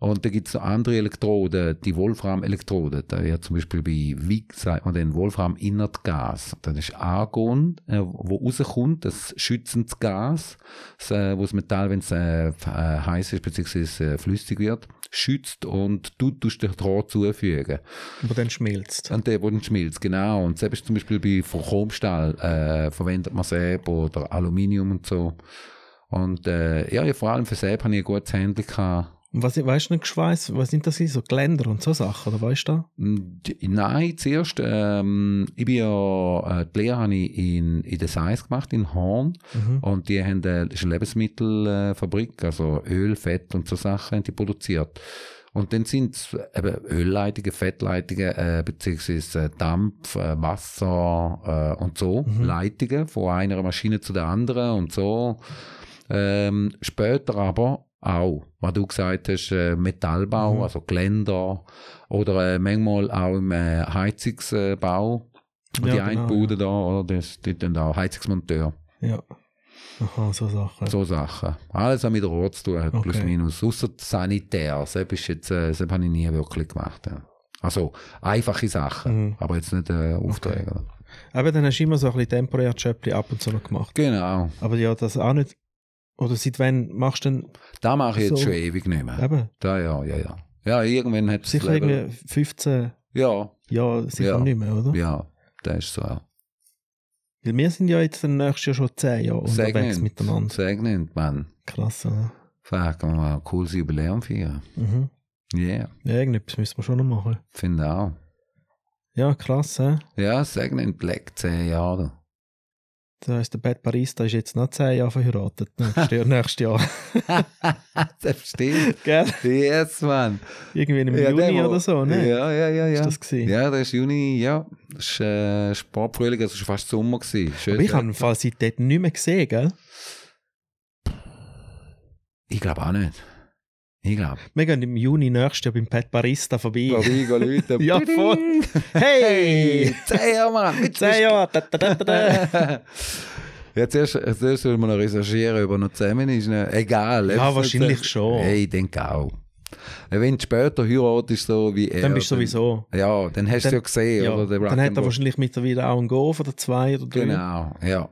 Und da gibt es noch andere Elektroden, die Wolfram-Elektroden. Da ja zum Beispiel bei WIG sagt man den Wolfram-Innertgas. Das ist Argon, äh, wo rauskommt, das schützendes Gas, das, äh, wo das Metall, wenn es äh, äh, heiß ist, beziehungsweise äh, flüssig wird, schützt und du tust den Draht zufügen. Aber dann schmilzt. Und der, wo dann schmilzt, genau. Und selbst zum Beispiel bei Chromstahl äh, verwendet man Säb oder Aluminium und so. Und äh, ja, ja, vor allem für Säb habe ich ein gutes Handy gehabt. Und was, weißt du nicht geschweißt? Was sind das? So Geländer und so Sachen, oder weißt du? Mm, Nein, zuerst, ähm, ich bin ja, äh, die Lehre habe ich in, in der Science gemacht, in Horn. Und die haben, äh, das ist eine Lebensmittelfabrik, äh, Fabrik, also Öl, Fett und so Sachen haben die produziert. Und dann sind es eben Ölleitungen, Fettleitungen, äh, beziehungsweise äh, Dampf, äh, Wasser äh, und so, Leitungen von einer Maschine zu der anderen und so. Ähm, später aber auch, was du gesagt hast, äh, Metallbau, also Geländer oder äh, manchmal auch im äh, Heizungsbau. Ja, die genau, Einbude da, oder das, die dann auch Heizungsmonteur. Ja. Aha, so Sachen. So Sachen. Alles, was mit Rohr zu tun hat, plus Okay. minus. Außer Sanitär. Das ist jetzt, äh, das habe ich nie wirklich gemacht. Ja. Also, einfache Sachen. Mhm. Aber jetzt nicht äh, Aufträge. oder? Aber dann hast du immer so ein bisschen temporär Jöppli ab und zu noch gemacht. Genau. Aber ja, das auch nicht. Oder seit wann machst du denn Da mache ich jetzt So. schon ewig nicht mehr. eben Da, ja, ja, ja. Ja, irgendwann hat sicher irgendwie 15 Ja, Jahre sicher Ja. nicht mehr, oder? ja, das ist so. Ja. Weil wir sind ja jetzt nächstes Jahr schon 10 Jahre unterwegs Segnend. miteinander. Segnend, Mann. Krass, oder? Fuck, wir mal ein cooles Jubiläum feiern. Mhm. Yeah, Ja, irgendetwas müssen wir schon noch machen. finde auch. Ja, krass, hä? Ja, segnend Black 10 Jahre. Das heisst, der Bad Barista ist jetzt noch 10 Jahre verheiratet. Nächstes Jahr. nächstes Jahr. das stimmt. Gell? Yes, Mann. Irgendwie im Ja, Juni der, oder so, ne? Ja, ja, ja, ja. Ist das gewesen? Ja, das ist Juni, ja. Das war äh, Sportfrühling, also fast Sommer. Gewesen. Schön Aber ich habe Fall seit dort nicht mehr gesehen, gell? Ich glaube auch nicht. Ich glaube. Wir gehen im Juni nächstes Jahr beim Pet Barista vorbei. Vorbei gehen Leute. Ja, voll. Hey! Zehn Jahre, Mann. Mit Zehn Jahre. Ja, zuerst, zuerst soll man noch recherchieren, ob er noch zusammen ist. Ne? Egal. Ja, wahrscheinlich nicht- schon. Hey, ich denke auch. Wenn du später heiratest, so wie er. Dann bist du sowieso. Ja, dann hast du es ja gesehen, Ja, oder? Der dann hat er wahrscheinlich mittlerweile auch einen Golf oder zwei oder drei. Genau, ja.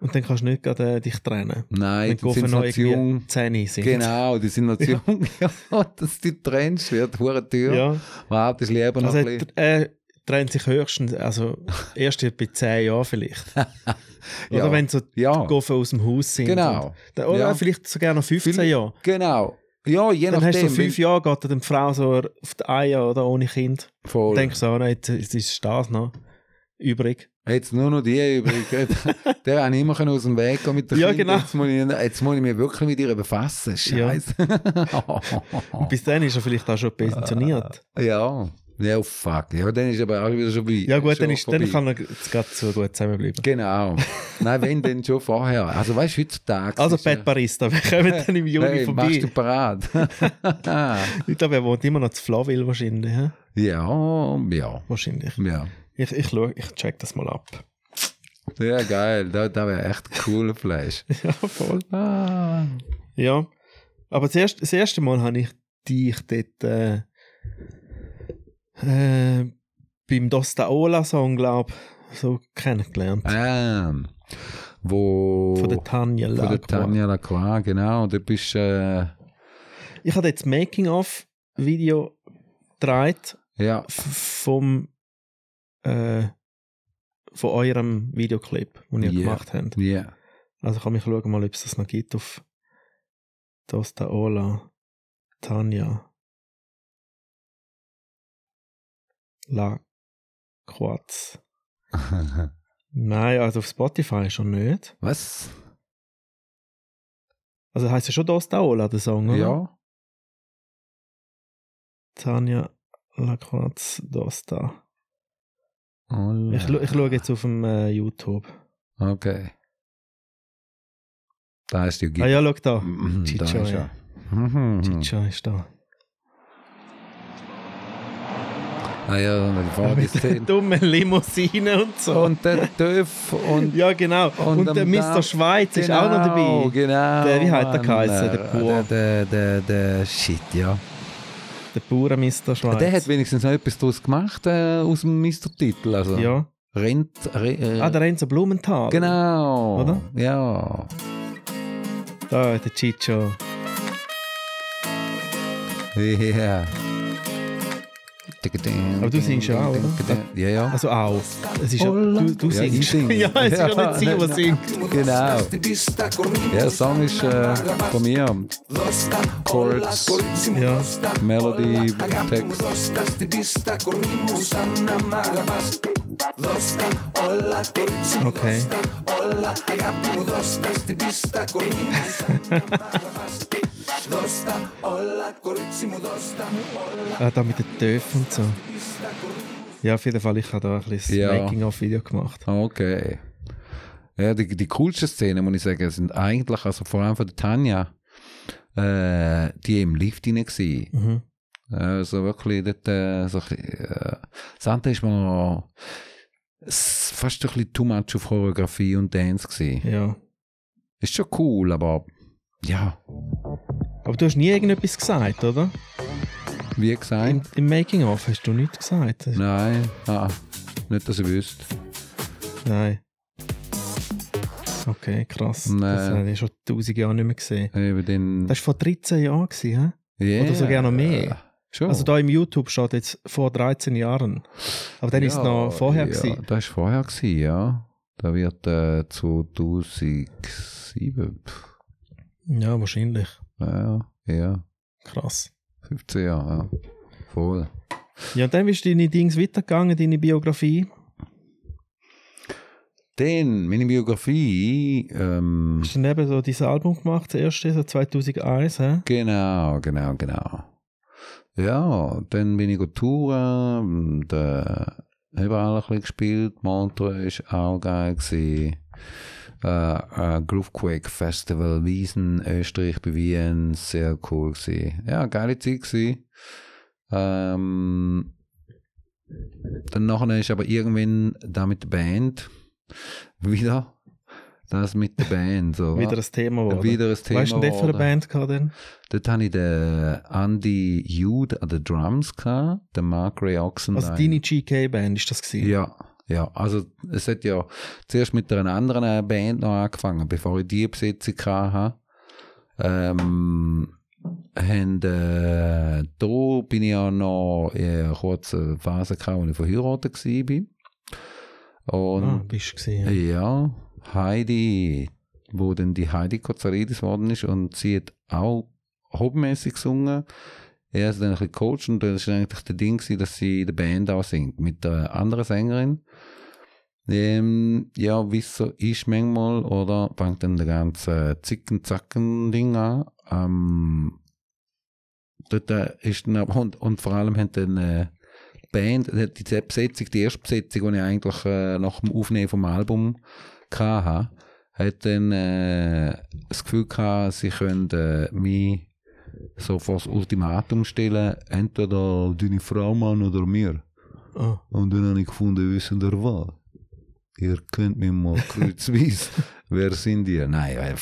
Und dann kannst du nicht gerade äh, dich trennen. Nein, Wenn die sind noch zu jung. sind. Genau, die sind noch zu jung. Ja, dass du die trennst, wird hure teuer. Ja. Wartest lieber noch Also ein bisschen. er äh, trennt sich höchstens, also erst bei zehn Jahren vielleicht. Oder Ja. wenn so die Ja. Golf aus dem Haus sind. Genau. Und, dann- oder Ja. vielleicht sogar noch 15 Viel- Jahre. Genau. Ja, je Dann nachdem. hast du fünf Jahre, geht dann die Frau so auf die Eier oder ohne Kind. Voll. Denkst du so, nein, jetzt jetzt ist das noch übrig. Jetzt nur noch die übrig. der habe ich immer aus dem Weg gehen mit der Ja, Kind. genau. Jetzt muss, ich, jetzt muss ich mich wirklich mit ihr befassen. Scheiße. Und bis dann ist er vielleicht auch schon pensioniert. ja. Ja, fuck. Ja, dann ist aber auch wieder schon weit. Ja gut, schon dann, ist, dann vorbei. kann er jetzt gerade so gut zusammenbleiben. Genau. Nein, wenn denn schon vorher. Also weißt du, heutzutage. Also ja- Pet Barista, wir kommen dann im Juni hey, machst du vorbei. parat? Ich glaube, er wohnt immer noch zu Flawil wahrscheinlich. ja, ja. Wahrscheinlich. Ja. Ich, ich, schau, ich check das mal ab. Sehr geil. Da, da wäre echt cooler Fleisch. Ja, voll. Ah. Ja. Aber das erste, das erste Mal habe ich dich dort äh, äh, beim Dosta Ola Song, glaube so kennengelernt. Ähm, wo. Von der Tanja Von der Lacroix. Tanja Lacroix, genau. Du bist. Äh, Ich habe jetzt Making-of-Video gedreht ja. vom äh, von eurem Videoclip, den ihr Ja. gemacht habt. Ja. Also kann ich schauen mal, ob es das noch gibt auf Dosta Ola Tanja La Quatz. Nein, also auf Spotify schon nicht. Was? Also heißt ja schon Dosta Ola, der Song, oder? Ja. Tanja La Quatz Dosta. Alla. Ich, scha- ich schaue jetzt auf dem äh, YouTube. Okay. Da ist die Ah ja, schau da. Mhm, da Chicha, ist ja. Mhm. Chicha ist da. Ah ja, die Mit ist der zehn. dummen Limousine und so. Und der Töff und ja, genau. Und Und, der Mr. Schweiz ist auch noch dabei. Genau. Der- wie heißt der geheißen? Der Pur. Der, der, der, der Shit, ja. Der Mr. Schweiz. Der hat wenigstens noch etwas daraus gemacht äh, aus dem Mr-Titel. Also. ja. Rent, re, äh, Ah, der Renzo Blumenthal. Genau. Oder? Ja. Da, der Chicho. Ja. Aber du singst ja auch, oder? Ja, ja. Also auch. Es ist ja, du, du Ja, ich singst. singe. ja, es ist ja nicht sie, nein, singt. Genau. Ja, der Song ist äh, von mir. Chords, Ja. Melody, Text. Okay. Ah, da mit den Töpfen und so. Ja, auf jeden Fall, ich habe da ein bisschen Ja. Making-of-Video gemacht. Okay. Ja, die, die coolsten Szenen, muss ich sagen, sind eigentlich, also vor allem von der Tanja, äh, die im Lift rein gewesen. Mhm. Also wirklich dort, äh, so ein bisschen, äh, Santa ist mir noch fast ein bisschen too much auf Choreografie und Dance gewesen. Ja. Ist schon cool, aber ja, Aber du hast nie irgendetwas gesagt, oder? wie Im, gesagt, im Making-of hast du nichts gesagt. nein, ah, nicht, dass ich wüsste. Nein. Okay, krass. Nein. Das habe ich schon tausend Jahre nicht mehr gesehen. Eben den, Das war vor 13 Jahren, hä? yeah, oder sogar noch mehr. Schon. Also da im YouTube steht jetzt vor 13 Jahren. Aber dann ist es noch vorher ja, gewesen. Das war vorher, gewesen, ja. Da wird äh, 2007. pff, Ja, wahrscheinlich. Ja, ja, Krass. 15 Jahre, ja. Voll. Ja, und dann bist du deine Dings weitergegangen, deine Biografie. Dann, meine Biografie, ähm, Hast du dann eben so dieses Album gemacht, das erste, so 2001, hä? genau, genau, genau. Ja, dann bin ich touren und äh, überall ein bisschen gespielt. Montreux war auch geil. Gewesen. Äh, äh, Groovequake Festival Wiesen, Österreich bei Wien, sehr cool gewesen. Ja, geile Zeit gewesen. Ähm, dann nachher ist aber irgendwann da mit der Band wieder das mit der Band. So. Wieder ein Thema geworden. Wieder ein Thema Weißt du denn für eine. Band gehabt denn? Dort hatte ich den Andy Jude an den Drums, gehabt, den Mark Ray Oxendine. Also deine GK-Band ist das gewesen? Ja, ja. Also es hat ja zuerst mit einer anderen Band noch angefangen, bevor ich die Besetzung hatte. Ähm, haben, äh, da bin ich ja noch in kurzen Phase gehabt, wo ich verheiratet war. Und Ah, bist du gewesen, ja. ja, Heidi, wo dann die Heidi Kozaridis worden ist und sie hat auch hobbymäßig gesungen. Er ist dann ein bisschen gecoacht und das war eigentlich der Ding, dass sie in der Band auch singt mit der anderen Sängerin. Ähm, ja, wie so ist manchmal, oder fängt dann der ganze Zicken-Zacken-Ding an. Ähm, dort äh, ist dann, und, und vor allem haben dann äh, Band, die Besetzung, die erste Besetzung, die ich eigentlich äh, nach dem Aufnehmen vom Album hatte, hat dann äh, das Gefühl gehabt, sie können äh, mich so vor das Ultimatum stellen, entweder deine Frau, Mann oder mir. Ah. Und dann habe ich gefunden, wissen ihr was? Ihr könnt mir mal kreuzweise, wer sind ihr? Nein, äh,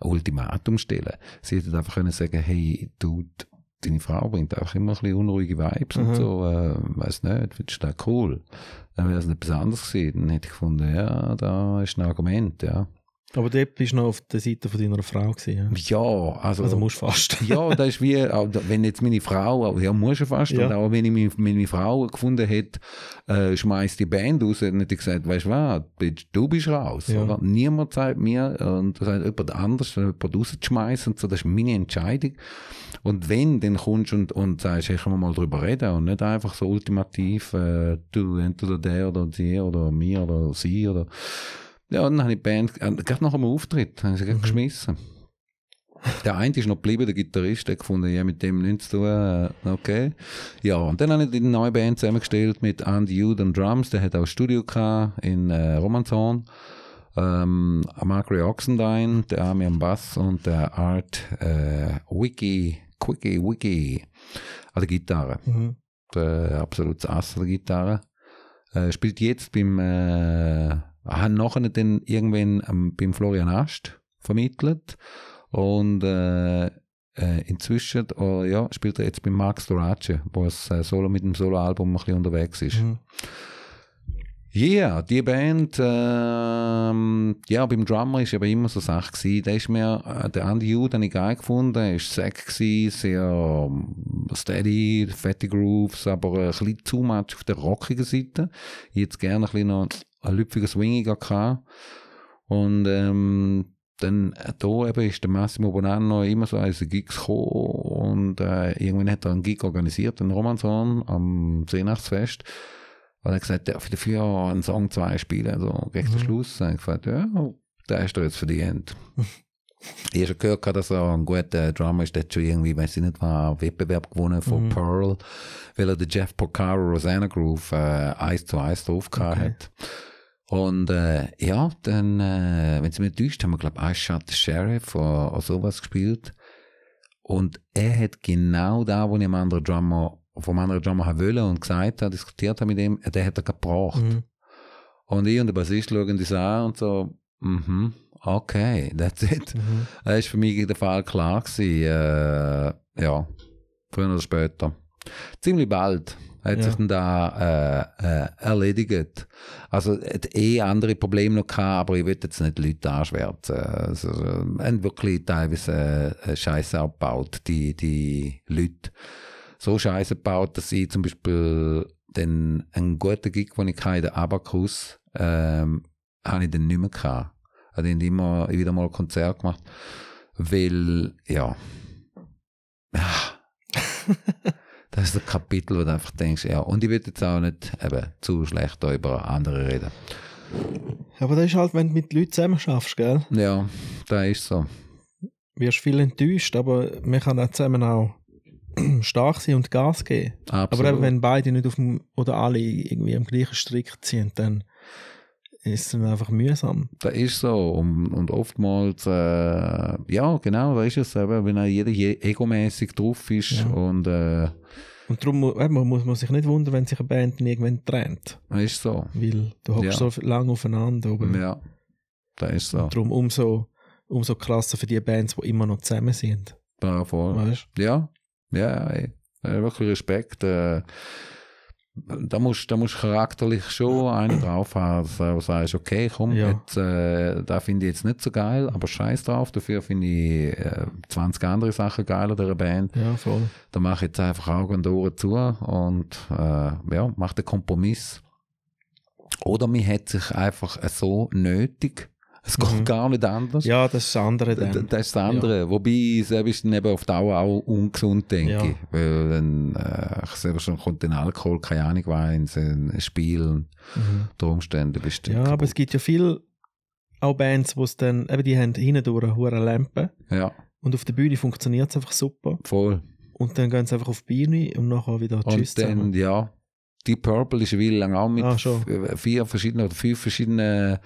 ein Ultimatum stellen. Sie hätten einfach können sagen, hey, du, deine Frau bringt einfach immer ein bisschen unruhige Vibes und Mhm. so, äh, weiß nicht, findest du das cool? Dann wäre es etwas anderes gewesen. Dann hätte ich gefunden, ja, da ist ein Argument, ja. Aber dort bist du noch auf der Seite von deiner Frau gewesen, ja? Ja, also, Also musst du fast. ja, das ist wie, wenn jetzt meine Frau, ja, muss ja fast, Ja. und auch wenn ich meine, meine Frau gefunden hätte, äh, schmeiß die Band raus, dann hätte ich gesagt, weißt du was, du bist raus, Ja. oder? Niemand sagt mir, und sagt jemand anders, jemand rauszuschmeißen, so, das ist meine Entscheidung. Und wenn, dann kommst du und, und sagst, hey, können wir mal drüber reden, und nicht einfach so ultimativ, äh, du, entweder der oder die, oder mir, oder sie, oder, ja, und dann habe ich die Band, äh, gerade nach einem Auftritt, habe ich sie Mhm. geschmissen. Der eine ist noch geblieben, der Gitarrist, der hat gefunden, ja, mit dem nichts zu tun, äh, okay. Ja, und dann habe ich die neue Band zusammengestellt mit Andy Jude und Drums, der hat auch ein Studio gehabt in äh, Romanshorn. Ähm, Mark Ray Oxendine, der Army am Bass und der Art äh, Wiki, Quickie, Wiki an der Gitarre. Mhm. Der absolute Ass an der Gitarre. Äh, spielt jetzt beim, äh, haben nachher dann irgendwann ähm, beim Florian Ast vermittelt und äh, äh, inzwischen oh, ja, spielt er jetzt beim Mark Storace, wo es äh, Solo mit dem Soloalbum ein bisschen unterwegs ist. Mhm. Ja, die Band, ähm, ja, beim Drummer ist aber immer so Sache gewesen. Der ist mir, äh, der Andy Jude habe ich geil gefunden, er ist sack gewesen, sehr ähm, steady, fette Grooves, aber ein bisschen zu much auf der rockigen Seite. Hätte gerne ein bisschen noch ein lüpfiger Swingiger gehabt. Und, ähm, dann äh, da eben ist der Massimo Bonanno immer so als Gigs gekommen und äh, irgendwann hat er einen Gig organisiert in Romanshorn am Seenachtsfest und er hat gesagt, darf ich dafür einen Song zwei spielen, so gegen den Schluss. Und ich gesagt, ja, der ist er jetzt verdient. ich habe schon gehört, dass er ein guter Drummer ist, der hat schon irgendwie, weiß ich nicht, war einen Wettbewerb gewonnen von Pearl, weil er den Jeff Porcaro Rosanna Groove äh, eins zu eins drauf gehabt Okay. hat. Und äh, ja, dann, äh, wenn sie mich täuscht, haben wir, glaube ich, I Shot the Sheriff oder, oder sowas gespielt. Und er hat genau da, wo ich am anderen Drummer, vom anderen Drummer haben wollen und gesagt habe, diskutiert habe mit ihm, der hat er gebraucht. Mhm. Und ich und der Bassist schauen das an und so, mhm, okay, that's it. Mhm. Das war für mich der Fall klar gewesen, äh, ja, früher oder später. Ziemlich bald hat Ja. sich dann da äh, äh, erledigt. Also hat eh andere Probleme noch gehabt, aber ich will jetzt nicht Leute anschwärzen. Also, haben wirklich teilweise äh, Scheiße abgebaut, die, die Leute. So Scheiße gebaut, dass ich zum Beispiel den, einen guten Gig, den ich hatte, in der Abacus, ähm, habe ich dann nicht mehr gehabt. Also, ich habe immer wieder mal ein Konzert gemacht, weil, ja, ja, das ist ein Kapitel, wo du einfach denkst, ja, und ich will jetzt auch nicht eben zu schlecht über andere reden. Aber das ist halt, wenn du mit Leuten zusammen schaffst, gell? Ja, da ist so. Wirst viel enttäuscht, aber man kann auch zusammen auch stark sein und Gas geben. Absolut. Aber eben, wenn beide nicht auf dem, oder alle irgendwie am gleichen Strick ziehen, dann ist es dann einfach mühsam. Das ist so. Und, und oftmals, äh, ja, genau, da ist es. Eben, wenn jeder je- egomäßig drauf ist Ja. und äh, Und darum eben, muss man sich nicht wundern, wenn sich eine Band irgendwann trennt. das ist so. Weil du hockst Ja. so lange aufeinander. Oben. Ja, das ist so. Und darum umso, umso krasser für die Bands, die immer noch zusammen sind. Ja, voll. Weißt Ja, ja, ey. Äh, wirklich Respekt. Äh, da musst da musst charakterlich schon einen drauf haben, dass du sagst, okay, komm, Ja. jetzt, äh, da finde ich jetzt nicht so geil, aber scheiß drauf, dafür finde ich äh, 20 andere Sachen geil an dieser Band. Ja, voll. Da mache ich jetzt einfach Augen und Ohren zu und äh, ja, mache den Kompromiss. Oder man hat sich einfach so nötig. Es geht Mhm. gar nicht anders. Ja, das ist das andere dann. Das ist das andere. Wobei, selbst dann eben auf Dauer auch ungesund, denke Ja. ich. Weil dann, äh, ich selber schon kommt den Alkohol, keine Ahnung, Wein, ein Spiel, Mhm. Umstände bestimmt. Ja, aber es gibt ja viel auch Bands, wo es dann, eben die haben hindurch eine hohe Lampe Ja, und auf der Bühne funktioniert es einfach super voll. und dann gehen sie einfach auf die Bühne und nachher wieder Tschüss Und dann, zusammen. ja, Deep Purple ist eine Weile lang auch mit Ah, f- vier verschiedenen oder fünf verschiedenen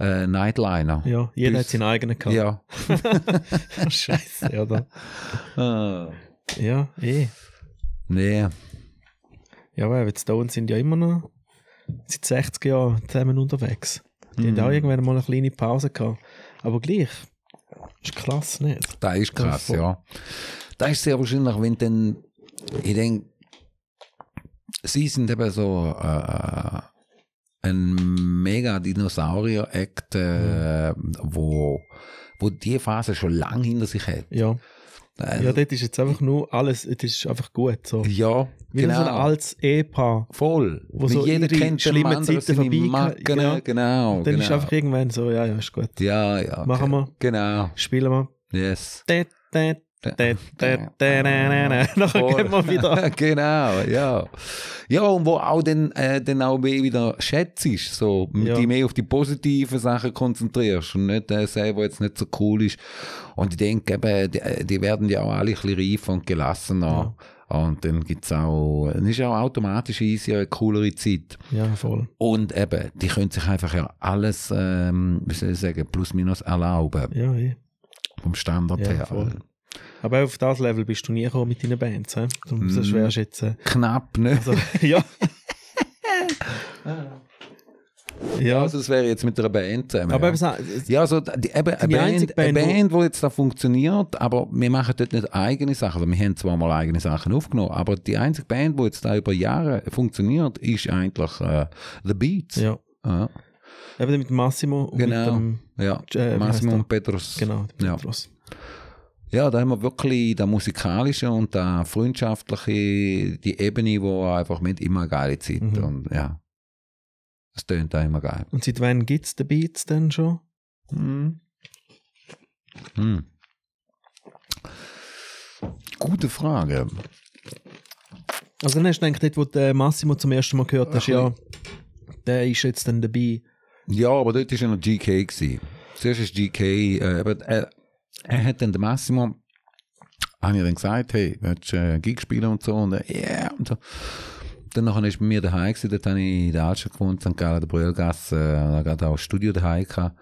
äh, Nightliner. Ja, jeder Bis- hat seinen eigenen gehabt. Ja. Scheiße, oder? Ah. Ja, eh. Nee, Ja, weil die Stones sind ja immer noch seit 60 Jahren zusammen unterwegs. Die Mhm. haben auch irgendwann mal eine kleine Pause gehabt. Aber gleich, ist krass, nicht? das ist krass, ja. Das ist sehr wahrscheinlich, wenn dann, ich denke, sie sind eben so äh, ein mega Dinosaurier-Act, äh, wo, wo die Phase schon lang hinter sich hat. Ja. Also, ja, dort ist jetzt einfach nur alles, es ist einfach gut. So. ja, Wie so ein genau. altes Ehepaar. Voll. wo Wie so jeder kennt anderen Zeiten vorbei- Macken, ja. genau. Und dann genau. ist einfach irgendwann so, ja, ja, ist gut. Ja, ja. Machen wir. Genau. Spielen wir. Yes. Dä, dä, dä, dä. Nachher Voll. gehen wir wieder. genau, ja. Ja, und wo auch dann, äh, dann auch mehr wieder schätzt, so, Ja. die mehr auf die positiven Sachen konzentrierst und nicht äh, selber jetzt nicht so cool ist. Und ich denke, eben, die, äh, die werden ja auch alle ein bisschen reifer und gelassener. Und dann gibt's auch, dann ist auch automatisch easier eine coolere Zeit. Ja, voll. Und eben, die können sich einfach ja alles, ähm, wie soll ich sagen, plus minus erlauben. Ja, eh. Vom Standard Ja, her. voll. Aber auf das Level bist du nie gekommen mit deinen Bands, he? Darum Sonst Mm. wärst jetzt... Äh, Knapp, ne? also, ja. ja, Also, das wäre jetzt mit einer Band zusammen. aber ja. Ja, so, die, eben, eine Band, einzige eine Band, wo- Band, die jetzt da funktioniert, aber wir machen dort nicht eigene Sachen. Also wir haben zwar mal eigene Sachen aufgenommen, aber die einzige Band, die jetzt da über Jahre funktioniert, ist eigentlich äh, The Beats. ja. Ja, Eben mit Massimo und Genau. mit dem... ja. Äh, Massimo und Petrus. Genau, dem Ja. Ja, da haben wir wirklich das musikalische und das freundschaftliche, die Ebene, wo einfach mit immer geile Zeit. Mhm. Und ja, es tönt auch immer geil. Und seit wann gibt es die Beats denn schon? Hm. Hm. Gute Frage. Also dann hast du gedacht, dort, wo der Massimo zum ersten Mal gehört hast, ja, der ist jetzt dann dabei. Ja, aber dort war ja noch GK. Gewesen. Zuerst ist GK, äh, aber er, er hat dann den Massimo, habe ich dann gesagt, hey, willst du äh, Gig spielen und so, und er, ja, und so. Dann nachher ist bei mir daheim gewesen, dort habe ich in der Altstadt gewohnt, St. Gallen, der Brühlgasse, äh, da gerade auch ein Studio daheim gehabt.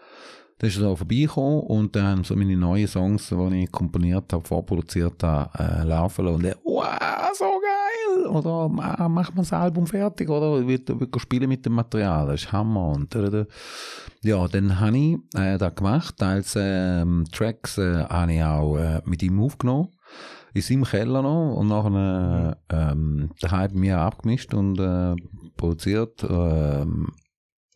Dann ist er da vorbeigekommen und dann so meine neuen Songs, die ich komponiert habe, vorproduziert habe, äh, laufen lassen. Und er, wow, so geil! Oder ah, mach mal das Album fertig, oder? Wir, wir spielen mit dem Material, das ist Hammer. Und, äh, ja, dann habe ich äh, das gemacht. Teils ähm, Tracks äh, habe ich auch äh, mit ihm aufgenommen. In seinem Keller noch und nachher äh, ähm, daheim bei mir abgemischt und äh, produziert. Ähm,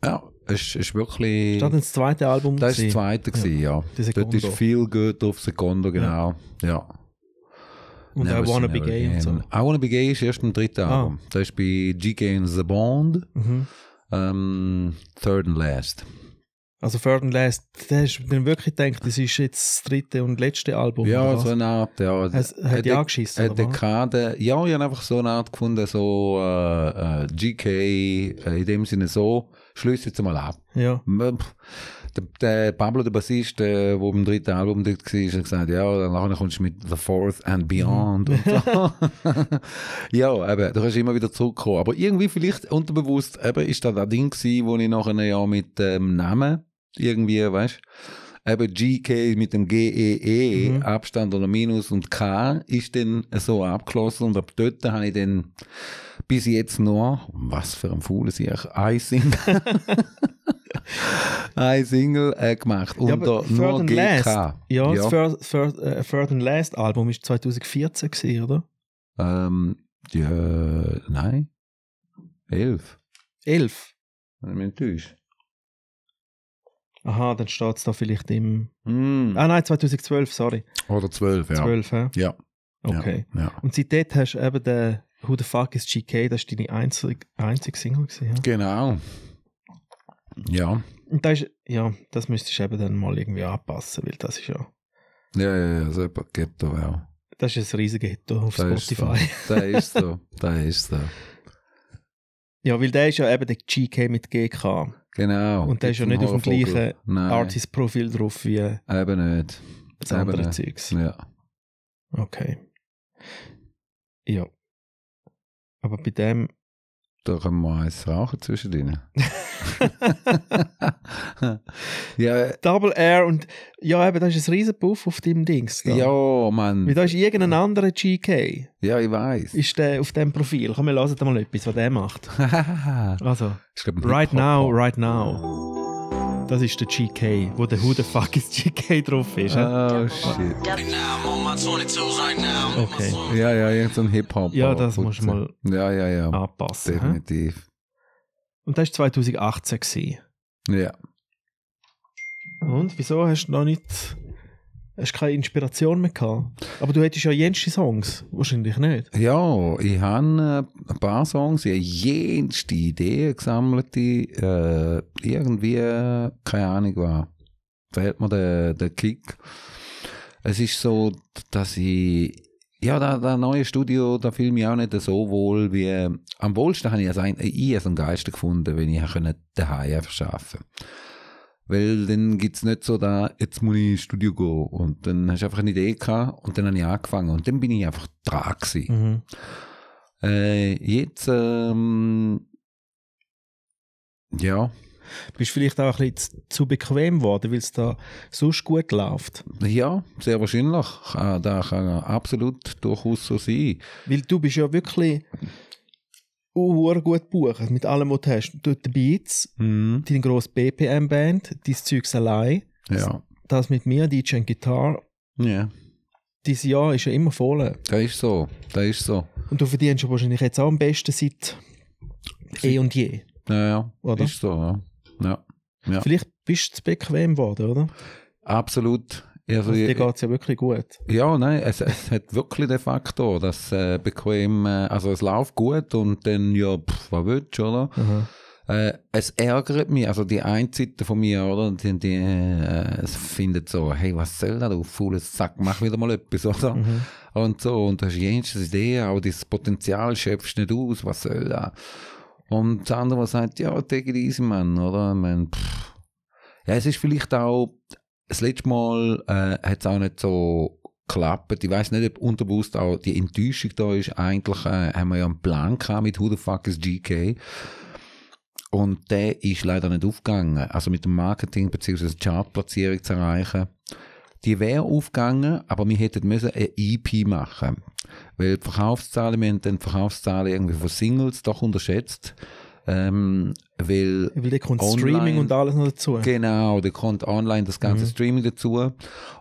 ja, es ist wirklich. Das dann das zweite Album? Das war das zweite, gewesen, ja. Dort ist viel gut auf Secondo, genau. Ja. Und Never auch Wanna Be Gay und so. Again. I Wanna Be Gay ist erst im dritten Ah. Album. Das ist bei GK and The Bond, Mhm. ähm, Third and Last. Also Third and Last, da hast du wirklich gedacht, das ist jetzt das dritte und letzte Album. Ja, so eine Art, ja. Es hat Dek- angeschissen, Eine? Dekade, ja, ich habe einfach so eine Art gefunden, so äh, äh, GK, äh, in dem Sinne so, schließe jetzt mal ab. Ja. Pff, der, der Pablo, der Bassist, der, wo beim dritten Album dort war, hat gesagt, ja, dann nachher kommst du mit The Fourth and Beyond und so. ja, eben, da kannst du immer wieder zurückkommen. Aber irgendwie vielleicht unterbewusst, eben, ist das ein Ding gewesen, wo ich nachher ja mit dem Namen irgendwie, weißt eben GK mit dem GEE, Mhm. Abstand oder Minus und K ist dann so abgeschlossen und ab dort habe ich dann bis jetzt noch, was für ein faules ich, ein Single, ein Single äh, gemacht Ja, unter nur GK. Last. Ja, das ja. Third, Third, äh, Third and Last Album ist 2014 gewesen, oder? Ähm, ja, nein, elf, 11. wenn ich mich nicht täusche. Aha, dann steht es da vielleicht im... Mm. Ah nein, 2012, sorry. Oder zwölf, ja. 12, hä? Ja. Okay. Ja. Und seitdem hast du eben den Who the fuck is GK, das war deine einzige, einzige Single gewesen, ja? Genau. Ja. Und das ist, ja, das müsstest du eben dann mal irgendwie anpassen, weil das ist ja, Ja, ja, ja, so gibt da auch. das ist ein riesiger Hit auf ist Spotify. So. Das ist so. Das ist so. Ja, weil der ist ja eben der GK mit GK. Genau. Und der ist ja nicht auf dem gleichen Artist-Profil drauf wie Eben nicht. das Eben andere nicht. Zeugs. Ja. Okay. Ja. Aber bei dem. Da können wir eins rauchen zwischendrin. ja, Double R und ja, eben, das ist ein riesen Puff auf dem Dings. Da. ja, Mann. Weil da ist irgendein anderer GK. Ja, ich weiß. Ist der auf dem Profil. Komm, wir hören da mal etwas, was der macht. Also, Right. Now, Right Now. Das ist der GK, wo der Who the fuck is GK drauf ist. Oh, shit. Right now, I'm on my 22s right now. Okay. Ja, ja, irgend so ein Hip-Hop. Ja, das musst du mal Ja, ja, ja. anpassen. Definitiv. Und das war 2018. Gewesen. Ja. Und wieso hast du noch nicht. Hast keine Inspiration mehr gehabt? Aber du hättest ja jenste Songs. Wahrscheinlich nicht. Ja, ich habe äh, ein paar Songs, ich habe jenste Ideen gesammelt, die äh, irgendwie, äh, keine Ahnung, war. Fehlt mir der, der Kick. Es ist so, dass ich, ja, da, da neue Studio, da fühle ich mich auch nicht so wohl wie, am wohlsten habe ich es ich als am geilsten gefunden, wenn ich daheim einfach arbeiten weil dann gibt es nicht so da, jetzt muss ich ins Studio gehen. Und dann hast du einfach eine Idee gehabt und dann habe ich angefangen. Und dann bin ich einfach dran gewesen. Mhm. Äh, jetzt, ähm, ja, Bist vielleicht auch ein bisschen zu- bequem geworden, weil es da sonst gut läuft. ja, sehr wahrscheinlich. Das kann absolut durchaus so sein. Weil du bist ja wirklich uh, gut buchen mit allem, was du hast. Du die Beats, Mhm. deine grosse BPM-Band, dein Zeugs allein, Ja. das mit mir, DJ und Gitarre. Ja, Dieses Jahr ist ja immer voll. das ist so. Das ist so. Und du verdienst ja wahrscheinlich jetzt auch am besten seit eh und je. Ja, ja. Oder? Ist so, ja. Ja, Ja. Vielleicht bist du zu bequem geworden, oder? absolut. Also, Also dir geht es ja wirklich gut. Ja, nein, es, es hat wirklich den Faktor, dass äh, bequem, äh, also es läuft gut und dann, ja, pff, was willst du, oder? Äh, es ärgert mich, also die eine Seite von mir, oder? Die, die äh, es findet so, hey, was soll das, du faules Sack, mach wieder mal etwas, oder? Mhm. Und so, und du hast jenste Idee, aber das Potenzial schöpfst nicht aus, was soll das? Und der andere sagt, ja, take it easy, Mann, oder? Ich mein, pff. Ja, es ist vielleicht auch, das letzte Mal äh, hat es auch nicht so geklappt. Ich weiß nicht, ob unterbewusst auch die Enttäuschung da ist. Eigentlich äh, haben wir ja einen Plan gehabt mit Who the fuck is GK. Und der ist leider nicht aufgegangen. Also mit dem Marketing bzw. Chartplatzierung zu erreichen. Die wäre aufgegangen, aber wir hätten müssen eine EP machen. Weil die Verkaufszahlen, wir haben dann die Verkaufszahlen irgendwie von Singles doch unterschätzt. Ähm, weil Weil da kommt Online- Streaming und alles noch dazu. Genau, da kommt online das ganze Mhm. Streaming dazu.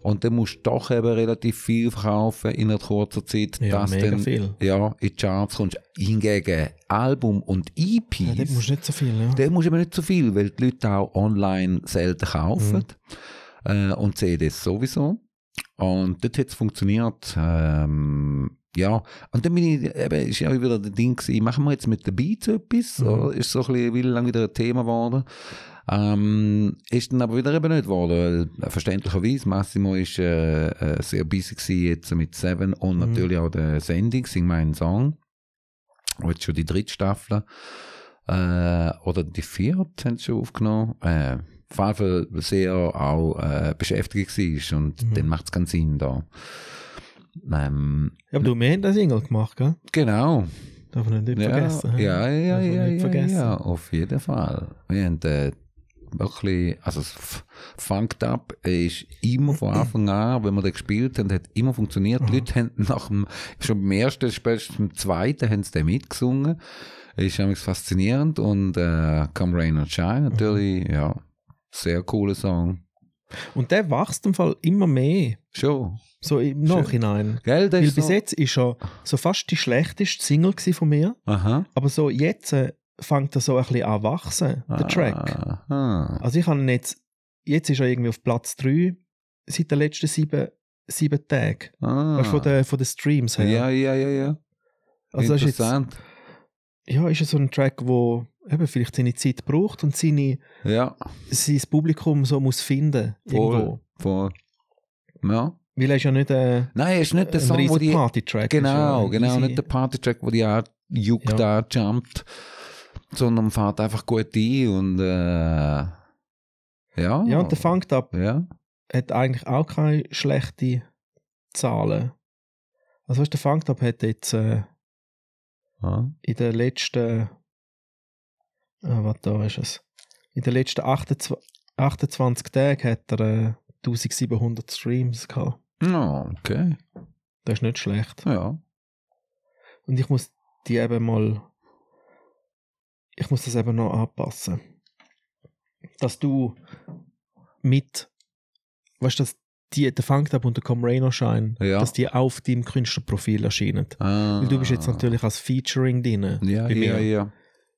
Und dann musst du doch eben relativ viel verkaufen in einer kurzen Zeit, Ja, dass mega dann viel. ja, in die Charts kommst. Hingegen Album und EPs, Ja, dort musst du nicht so viel, ja. da musst du aber nicht so viel, weil die Leute auch online selten kaufen. Mhm. Äh, und CDs sowieso. Und dort hat es funktioniert. Ähm, ja, und dann bin ich, eben, ist ja auch wieder das Ding gewesen, machen wir jetzt mit den Beats etwas? Mhm. Oder ist so ein bisschen, wie lange wieder ein Thema geworden? Ähm, ist dann aber wieder eben nicht geworden, weil äh, verständlicherweise Massimo ist äh, äh, sehr busy gewesen jetzt mit Seven und Mhm. natürlich auch der Sendung, Sing meinen Song. Und jetzt schon die dritte Staffel. Äh, oder die vierte haben sie schon aufgenommen. Äh, auf jeden Fall sehr auch äh, beschäftigt war und Mhm. dann macht es keinen Sinn da. Ähm, Ja, aber du, wir haben eine Single gemacht, gell? genau. Darf man nicht Ja, vergessen. ja, ja, ja, nicht ja, vergessen. ja, auf jeden Fall. Wir haben äh, wirklich, also das Funked Up ist immer von Anfang an, wenn wir den gespielt haben, hat immer funktioniert. Die Leute haben nach dem, schon beim ersten, spätestens beim zweiten, haben sie den mitgesungen. Ist nämlich faszinierend und äh, Come Rain and Shine natürlich, ja, sehr cooler Song. Und der wächst im Fall immer mehr. Schon. So im. Nachhinein. Gell, Weil bis so, jetzt ist er so fast die schlechteste Single von mir. Aha. Aber so jetzt äh, fängt er so ein bisschen an zu wachsen, der Track. Aha. Also ich habe jetzt, jetzt ist er irgendwie auf Platz 3 seit den letzten sieben, sieben Tagen. Ah. Du, Von, den, von den Streams her. Ja, ja, ja, ja. also das ist jetzt, Interessant. Ja, ist es so ein Track, wo eben vielleicht seine Zeit braucht und seine, Ja, sein Publikum so muss finden. voll. Irgendwo. voll. Ja. Weil er ist ja nicht äh, Nein, es ist nicht der ein Song, wo die... Party-Track. Genau, ja genau, easy. nicht der Party-Track, wo die auch juckt, Ja. da jumpt, sondern fährt einfach gut ein und äh, ja. Ja, und der Funked Up Ja, hat eigentlich auch keine schlechten Zahlen. Also weißt, der Funked Up hat jetzt äh, ja. in den letzten, äh, was da ist es? In den letzten 28, 28 Tagen hat er äh, 1700 Streams gehabt. Ja, okay. Das ist nicht schlecht. Ja. Und ich muss die eben mal, ich muss das eben noch anpassen. Dass du mit, weißt du, dass die, der Up und der Comrano Shine, Ja. dass die auf deinem Künstlerprofil erscheinen. Ah. Weil du bist jetzt natürlich als Featuring drin. Ja, bei ja, mir. ja.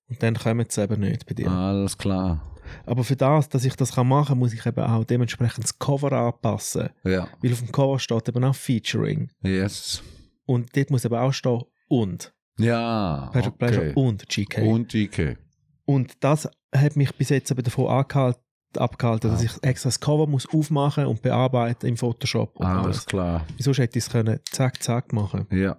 Und dann kommen sie eben nicht bei dir. Alles klar. Aber für das, dass ich das kann machen kann, muss ich eben auch dementsprechend das Cover anpassen. Ja. Weil auf dem Cover steht eben auch Featuring. Yes. Und dort muss eben auch stehen und. Ja. Pleasure Okay. und GK. Und GK. Und das hat mich bis jetzt eben davon angehalten, abgehalten, dass Ah. ich extra das Cover muss aufmachen und bearbeiten im Photoshop. Und Alles klar. Wieso hätte ich es können zack, zack machen Ja.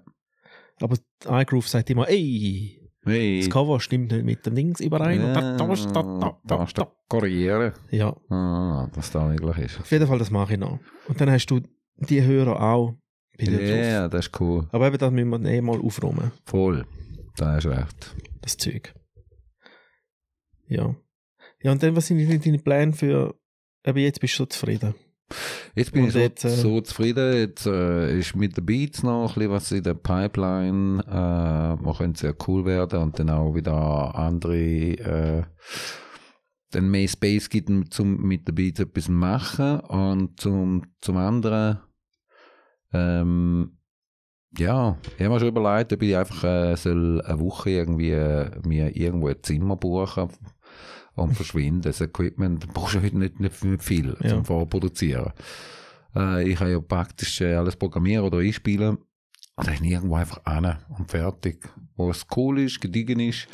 Aber iGroove sagt immer, ey, Hey. das Cover stimmt nicht mit dem Dings überein. und da, da, da, da, da, du korrigieren? Ja, Ah, dass da möglich ist. auf jeden Fall, das mache ich noch. Und dann hast du die Hörer auch Ja, drauf. das ist cool. Aber eben, das müssen wir eh mal aufräumen, Voll. Da ist recht. das Zeug. Ja. Ja, und dann, was sind deine Pläne für, eben jetzt bist du so zufrieden. Jetzt bin Und ich so, jetzt, äh, so zufrieden. Jetzt äh, ist mit den Beats noch ein bisschen was in der Pipeline. Äh, man könnte sehr cool werden und dann auch wieder andere, äh, dann mehr Space gibt, um mit den Beats etwas machen. Und zum, zum anderen, ähm, ja, ich habe mir schon überlegt, ob ich einfach äh, soll eine Woche irgendwie äh, mir irgendwo ein Zimmer buchen und verschwinden. Das Equipment brauchst du heute nicht, nicht, viel Ja. zum Vorproduzieren. Äh, ich kann ja praktisch äh, alles programmieren oder einspielen. Und dann irgendwo einfach an und fertig. Wo es cool ist, gediegen ist,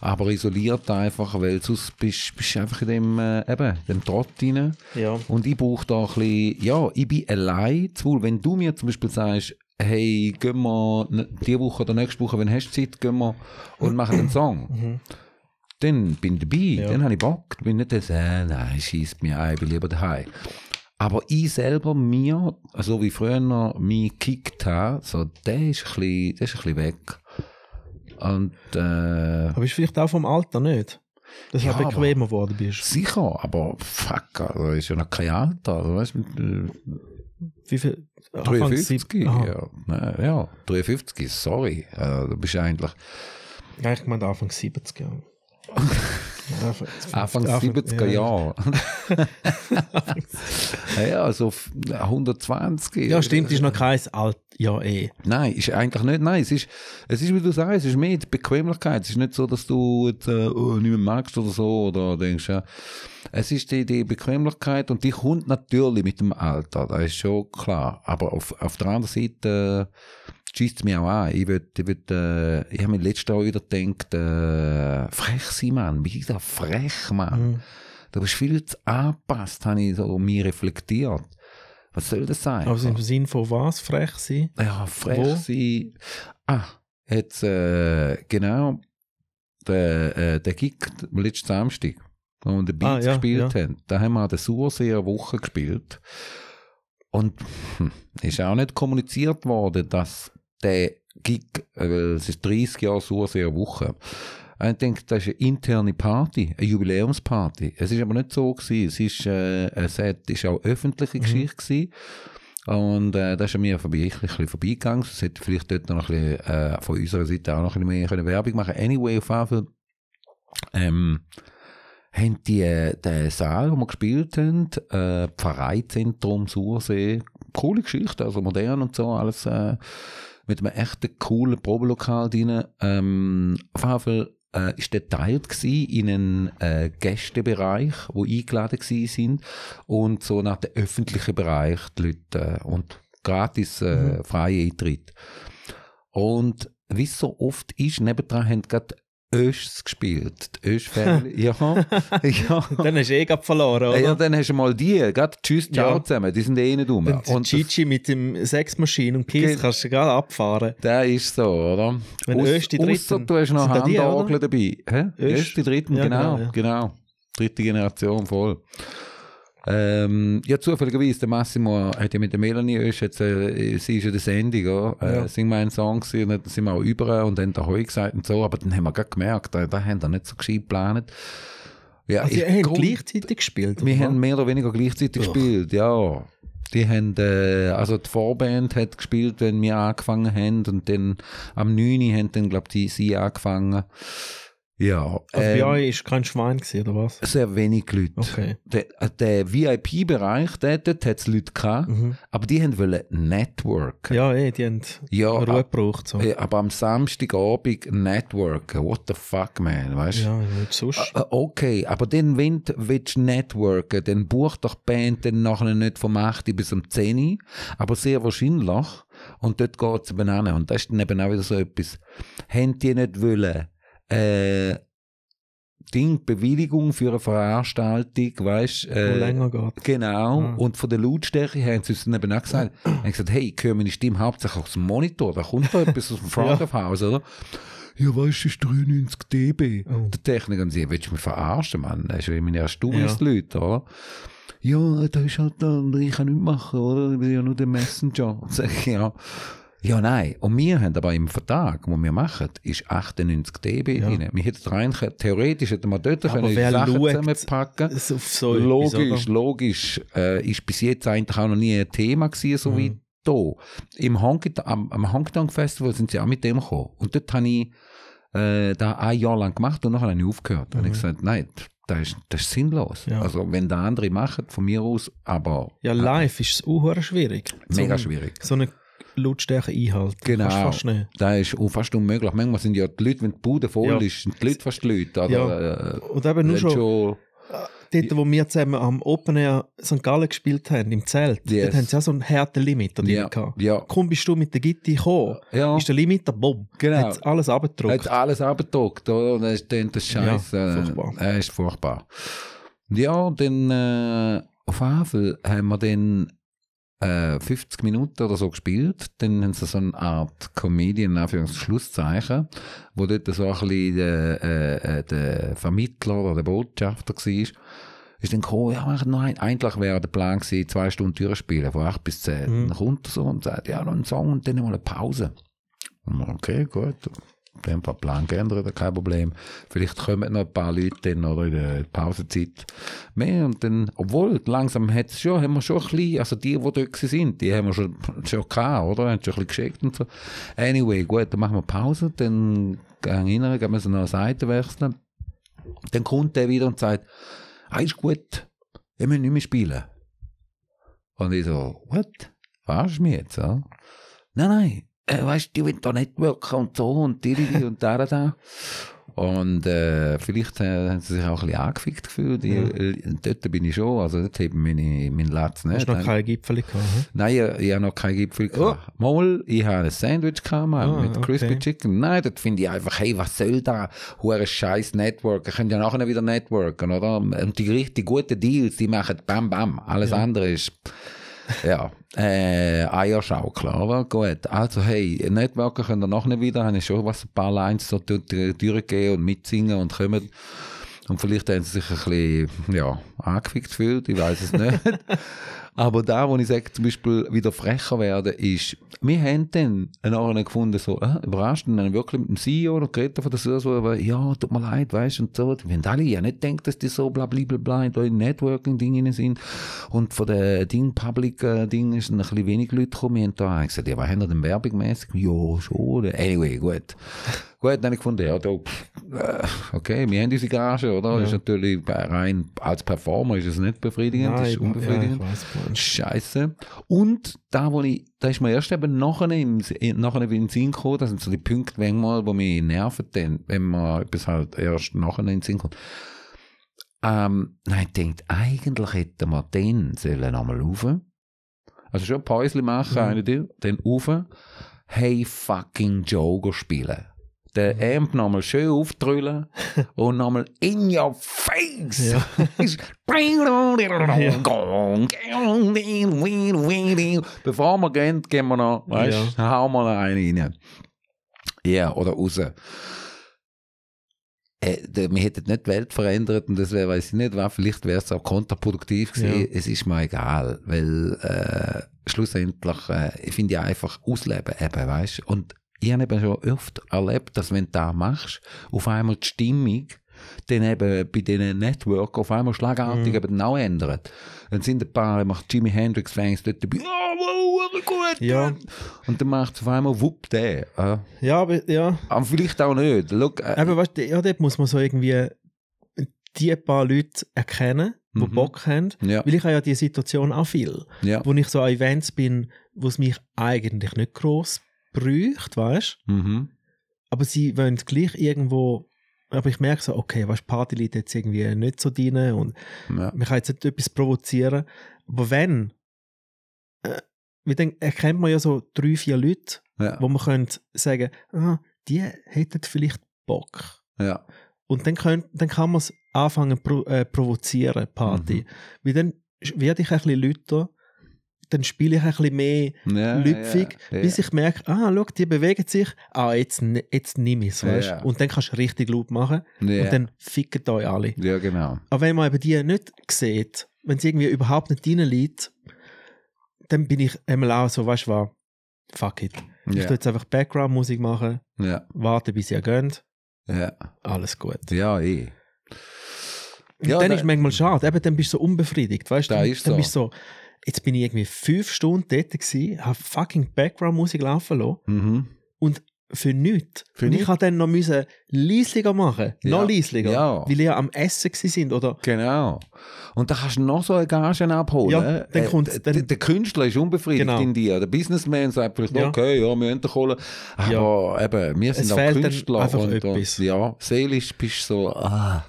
aber isoliert einfach, weil sonst bist du einfach in dem, äh, eben, dem Trott rein. Ja. Und ich brauche da ein bisschen, ja, ich bin allein wohl. Wenn du mir zum Beispiel sagst, hey, gehen wir diese Woche oder nächste Woche, wenn hast du Zeit, gehen wir und machen einen Song. Mhm. Dann bin ich dabei, Ja. dann habe ich Bock. Bin ich nicht das, äh, nein, schießt mir ein, ich bin lieber daheim. Aber ich selber mir, so wie früher mich gekickt habe, so, der ist ein bisschen, der ist ein bisschen weg. Und, äh, Aber ist vielleicht auch vom Alter nicht? Dass du Ja, bequemer geworden bist. sicher, aber fuck, also ist ja noch kein Alter, also, weißt, äh, Wie viel? Anfang 53, sieb- Aha. ja. Nein, ja, 53, sorry. Äh, du bist eigentlich Ja, ich meine Anfang 70 Jahre. Ja, Anfang- Anfang Anfang- 70er ja. Jahre. ja, ja, so f- 120. Ja, stimmt, ist noch kein Alt. Ja, eh. Nein, ist eigentlich nicht. Nein, es ist, es ist, wie du sagst, es ist mehr die Bequemlichkeit. Es ist nicht so, dass du jetzt, äh, oh, nicht mehr magst oder so, oder denkst, ja. Es ist die, die Bequemlichkeit und die kommt natürlich mit dem Alter, das ist schon klar. Aber auf, auf der anderen Seite, äh, schießt mich auch an. Ich würd, ich würd, äh, ich habe mir letztes Jahr wieder gedacht, äh, frech sein, Mann. Wie da frech, Mann. Mhm. Du bist viel zu angepasst, habe ich so mir reflektiert. Was soll das sein? Aber im Sinn von was? Frech sein? Ja, frech Wo? sein. Ah, jetzt, äh, genau, der, äh, der Gig letzten Samstag. wo wir den Beats Ah, ja, gespielt ja. haben. Da haben wir an der Surseer Woche gespielt. Und hm, ist auch nicht kommuniziert worden, dass der Gig, äh, weil es ist 30 Jahre Surseer Woche. Und Ich denke, das ist eine interne Party, eine Jubiläumsparty. Es ist aber nicht so gewesen. Es ist, äh, es hat, ist auch öffentliche Geschichte gewesen. Und äh, das ist an mir vorbei, ein bisschen vorbeigegangen. Es hätte vielleicht dort noch ein bisschen, äh, von unserer Seite auch noch ein bisschen mehr können Werbung machen Anyway, auf jeden Fall, ähm, haben die äh, den Saal, wo wir gespielt haben, äh, Pfarreizentrum Sursee, coole Geschichte, also modern und so, alles äh, mit einem echten coolen Probelokal drin. Ähm, auf jeden Fall äh, ist der teilt gsi in einen äh, Gästebereich, wo eingeladen gsi sind und so nach dem öffentlichen Bereich die Leute äh, und gratis äh, freie Eintritt. Und wie es so oft ist, nebendran haben gerade Öschs gespielt. Die Ösch-Family, ja, ja. Dann hast du eh gerade verloren, oder? Ja, dann hast du mal die, gerade Tschüss, ciao Ja. zusammen, die sind eh nicht rum. Und, Und Gigi mit dem Sexmaschine und Kiss Ge- kannst du gerade abfahren. der ist so, oder? Wenn Aus- Ösch die ausser Dritten- du hast noch Handorgel dabei. Hä? Ösch? Ösch die Dritten, Ja, genau, genau, genau, ja. Dritte Generation voll. Ähm, ja, zufälligerweise, der Massimo hat ja mit der Melanie Ösch, jetzt, äh, sie ist ja der Sendung, ja, äh, Ja. sing mal einen Song gewesen, und dann sind wir auch über und haben da Heu gesagt und so, aber dann haben wir gerade gemerkt, da, da haben wir nicht so gescheit geplant. Ja, Also, haben Grund- gleichzeitig gespielt. wir oder? haben mehr oder weniger gleichzeitig Ugh. gespielt, ja. Die haben, äh, also die Vorband hat gespielt, wenn wir angefangen haben und dann am 9. haben dann, glaube ich, sie angefangen. Ja, Also bei ähm, euch war kein Schwein gewesen, oder was? sehr wenig Leute. Okay. Der, äh, der VIP-Bereich, dort, dort hat es Leute gehabt, Mhm. aber die haben wollen networken. Ja, eh, die haben Ja, Ruhe ab- gebraucht. So. äh, aber am Samstagabend networken, what the fuck, man, weißt du? Ja, nicht sonst. Äh, Okay, aber dann, wenn du willst networken dann buch doch die Band dann nachher nicht vom 8 bis um 10 aber sehr wahrscheinlich. Und dort geht es eben an. Und das ist dann eben auch wieder so etwas. Haben die nicht wollen, äh, Ding, Bewilligung für eine Veranstaltung, weißt Wo äh, länger geht. Genau. Ah. Und von der Lautstärke her haben sie uns dann eben auch gesagt, haben gesagt, hey, ich höre meine Stimme hauptsächlich aus dem Monitor, da kommt da etwas aus dem of House, oder? Ja, weißt du, ist 93 dB. Oh. Der Techniker sie, willst du mich verarschen, Mann? Das ist wie meine erste Ja. Leute, oder? Ja, da ist halt da, ich kann nichts machen, oder? Ich bin ja nur der Messenger. Und sag ich, ja. Ja, nein. Und wir haben aber im Vertrag, den wir machen, ist 98 dB Ja. drin. Wir hätten rein, theoretisch hätten wir dort Aber können wer Sachen schaut zusammenpacken auf so logisch, logisch. Äh, ist bis jetzt eigentlich auch noch nie ein Thema gewesen, so Mhm. wie da. Im Honky, am, am Honky Festival sind sie auch mit dem gekommen. Und dort habe ich äh, da ein Jahr lang gemacht und nachher habe ich aufgehört. Dann habe ich gesagt, nein, das ist, das ist sinnlos. Mhm. Ja. Also wenn da andere machen, von mir aus, aber Ja, live ist es auch schwierig. mega Zum- schwierig. So eine Lautstärke einhalten. Genau. Kannst fast nicht. Das ist auch fast unmöglich. Manchmal sind ja die Leute, wenn die Bude voll Ja. ist, sind die Leute fast die Leute. Oder, Ja. äh, Und eben nur wenn schon, dort, wo wir zusammen am Open Air St. Gallen gespielt haben, im Zelt, Yes. dort haben sie auch so einen harten Limiter drin gehabt. ja, Kaum bist du mit der Gitti gekommen, ja. ist der Limiter, bumm, Genau. hat alles abgedruckt. Hat alles abgedruckt, oder? Das ist dann das Scheiße. Ja, äh, furchtbar. Er ist furchtbar. Ja, dann, äh, auf Fall haben wir dann äh, 50 Minuten oder so gespielt. Dann haben sie so eine Art Comedian, für Schlusszeichen, wo dort so ein bisschen der, äh, äh, der Vermittler oder der Botschafter war. Ist dann gekommen, ja, wir machen noch ein, eigentlich wäre der Plan gewesen, zwei Stunden durchspielen, von 8 bis 10. Mhm. Dann kommt er so und sagt, ja, noch einen Song und dann mal eine Pause. Okay, gut. Wir haben den Plan geändert, kein Problem. Vielleicht kommen noch ein paar Leute dann, oder in der Pausenzeit mehr und dann, obwohl, langsam hat's schon, haben wir schon ein bisschen, also die, die dort sind, die haben wir schon, schon gehabt, oder? Haben schon ein bisschen geschickt und so. Anyway, gut, dann machen wir Pause, dann gehen wir rein, gehen wir so eine Seite wechseln. Dann kommt der wieder und sagt, ah, ist gut, wir müssen nicht mehr spielen. Und ich so, what? Verarsch mich jetzt, ja? Nein, nein, äh, weißt du, die da networken und so und die, und da, da. Und äh, vielleicht äh, haben sie sich auch ein bisschen angefickt gefühlt. Ich, äh, dort bin ich schon, also dort haben meine, mein Latz nicht. Hast du noch keine Gipfel gehabt? hm? Nein, ich, ich habe noch keinen Gipfel gehabt. Mal, ich habe ein Sandwich gehabt, Ah, mit Crispy okay. Chicken. Nein, dort finde ich einfach, hey, was soll da? Hure scheiß Network. Ich könnte ja nachher wieder networken, oder? Und die richtig guten Deals, die machen bam, bam. Alles andere ist, ja, äh, Eierschaukel, oder? Gut. Also, hey, networken können wir nachher wieder. Habe ich schon was, ein paar Lines so durch die Tür gehen und mitsingen und kommen. Und vielleicht haben sie sich ein bisschen, ja, angefickt gefühlt, ich weiß es nicht. Aber da, wo ich sage, zum Beispiel wieder frecher werden, ist, wir haben dann nachher gefunden, so, äh, überrascht, und dann wirklich mit dem CEO noch geredet von der so, aber, ja, tut mir leid, weißt und so. Haben alle ja nicht gedacht, dass die so bla bla bla bla in Networking-Dingen sind. Und von den Ding, Public-Dingen ist ein bisschen wenig Leute gekommen. Wir haben da gesagt, ja, was haben wir denn werbungmäßig? Ja, schon. Anyway, gut. Gut, dann habe ich gefunden, ja, da, äh, okay, wir haben diese Gage, oder? Ist natürlich rein, als Performer ist es nicht befriedigend, das ist unbefriedigend. Ja. Scheiße. Und da, wo ich, da ist mir erst eben nachher im, nachher in den Sinn gekommen, das sind so die Punkte, wenn mal, wo mich nerven, dann, wenn man etwas halt erst nachher in den Sinn kommt. Ähm, nein, ich denke, eigentlich hätten wir den sollen einmal rauf. Also schon ein Päuschen machen, Mhm. eine Tür, dann rauf. Hey fucking Joker spielen. Den Mhm. Amp nochmal schön aufdrüllen und nochmal in your face. Ja. Ist- Bevor wir gehen, gehen wir noch, weißt du, hauen wir noch einen rein. Ja, oder raus. Äh, wir hätten nicht die Welt verändert und das wäre, weiß ich nicht, vielleicht wäre es auch kontraproduktiv gewesen. Ja. Es ist mir egal, weil äh, schlussendlich, äh, ich finde ja einfach ausleben eben, weißt du. Und ich habe eben schon oft erlebt, dass wenn du das machst, auf einmal die Stimmung dann eben bei diesen Network auf einmal schlagartig Mhm. eben auch ändert. Dann sind ein paar, macht Jimi Hendrix Fans dort dabei, oh, wow, gut. Ja. Und dann macht es auf einmal wupp der. Äh, Ja, aber ja. aber vielleicht auch nicht. Look, äh, Aber weißt du, ja, dort muss man so irgendwie die paar Leute erkennen, die Mhm. Bock haben. ja, Weil ich habe ja die Situation auch viel, ja. wo ich so an Events bin, wo es mich eigentlich nicht gross bräuchte, weißt Mhm. Aber sie wollen gleich irgendwo, aber ich merke so, okay, weißt Party liegt jetzt irgendwie nicht so drin und ja. man kann jetzt nicht etwas provozieren. Aber wenn, äh, wie dann erkennt man ja so drei, vier Leute, Ja. wo man könnte sagen, ah, die hätten vielleicht Bock. ja. Und dann, könnt, dann kann man es anfangen pro, äh, provozieren, Party. Mhm. Weil dann werde ich ein bisschen lauter, dann spiele ich ein bisschen mehr Ja, lüpfig, ja, bis ich merke, ah, schau, die bewegen sich, ah, jetzt, jetzt nehme ich es, weißt Ja. Und dann kannst du richtig laut machen ja. und dann ficken euch alle. ja, genau. Aber wenn man eben die nicht sieht, wenn sie irgendwie überhaupt nicht reinliegt, dann bin ich einmal auch so, weißt du was, fuck it. Ich Ja, tue jetzt einfach Background-Musik machen, ja, warten, bis sie gehen, ja. alles gut. Ja, eh. Und Ja, dann da- ist manchmal schade, eben, dann bist du so unbefriedigt, weißt du? Da Dann, dann so. bist du so, jetzt bin ich irgendwie fünf Stunden dort gewesen, habe fucking Background-Musik laufen lassen Mhm. und für nichts. Für und ich habe dann noch müssen leislicher machen, Ja. noch leislicher, Ja. weil ihr am Essen sind oder Genau. Und da kannst du noch so eine Gage abholen. Ja, dann Äh, kommt's- d- dann- der, Künstler ist unbefriedigt Genau. in dir. Der Businessman sagt vielleicht, Ja. okay, ja, wir haben Kohle. Aber eben, wir sind Es auch dann Künstler. und, und ja, seelisch bist du so ah,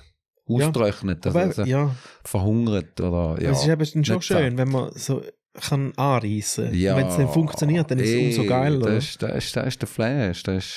ausgetrocknet, Aber, also, ja, verhungert. Oder, ja. es ist eben schon schön, wenn man so kann anreißen. Ja, Wenn es dann funktioniert, dann ist es umso geiler. Das, ist- das, ist- das ist der Flash. Das ist,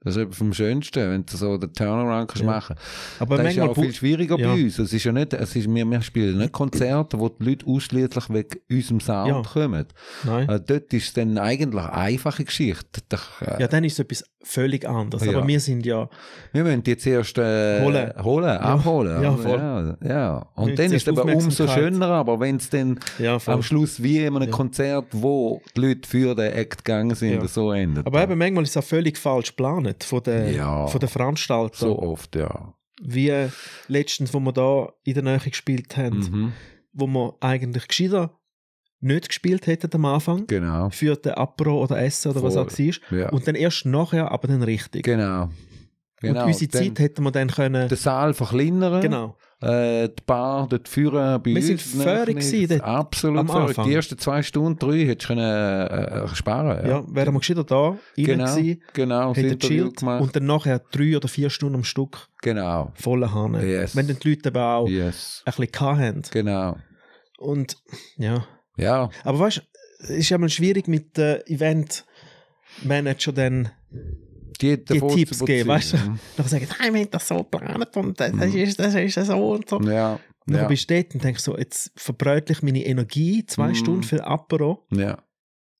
das ist vom Schönsten, wenn du so den Turnaround kannst Ja. machen Aber das ist ja manchmal auch viel schwieriger Ja. bei uns. Es ist ja nicht, es ist, wir, wir spielen nicht Konzerte, wo die Leute ausschließlich wegen unserem Sound Ja. kommen. Nein. Äh, dort ist es dann eigentlich eine einfache Geschichte. Da, äh, Ja, dann ist es etwas völlig anderes. Ja. Aber wir sind ja, Wir müssen die zuerst äh, Holen. holen abholen. ja, voll. ja, ja. Und dann ist es aber umso schöner, aber wenn es dann ja am Schluss wie in einem. Konzert, wo die Leute für den Act gegangen sind, so endet. Aber eben manchmal ist es auch völlig falsch geplant von den, von den Veranstaltern. so oft, ja. Wie letztens, wo wir da in der Nähe gespielt haben, Mhm. wo wir eigentlich gescheiter nicht gespielt hätten am Anfang. Genau. Für den Apro oder Essen oder was Voll. auch war. Ja. Und dann erst nachher, aber dann richtig. Genau. genau. Und unsere Dann Zeit hätten wir dann können. den Saal verkleinern. genau. Äh, die Bar dort führen bei Wir uns. sind nicht. gewesen dort Absolut am. Anfang. Die ersten zwei Stunden, drei hättest du können, äh, äh, sparen Ja, wären wir gescheiter da Genau, gewesen, genau. hätten chillt gemacht. und dann nachher drei oder vier Stunden am Stück genau. voller Hahn. Yes. Wenn dann die Leute aber auch Yes. ein bisschen haben. Genau. Und ja. Ja. Aber weißt du, es ist ja mal schwierig mit äh, Event-Manager dann Die, die Tipps zu geben, weißt du? überzeugen. Nachher sagen, nein, wir haben das so geplant und das, Mhm. ist, das ist so und so. Und Ja. dann Ja. bist du dort und denkst so, jetzt verbrötle ich meine Energie, zwei Mhm. Stunden für Apero, ja.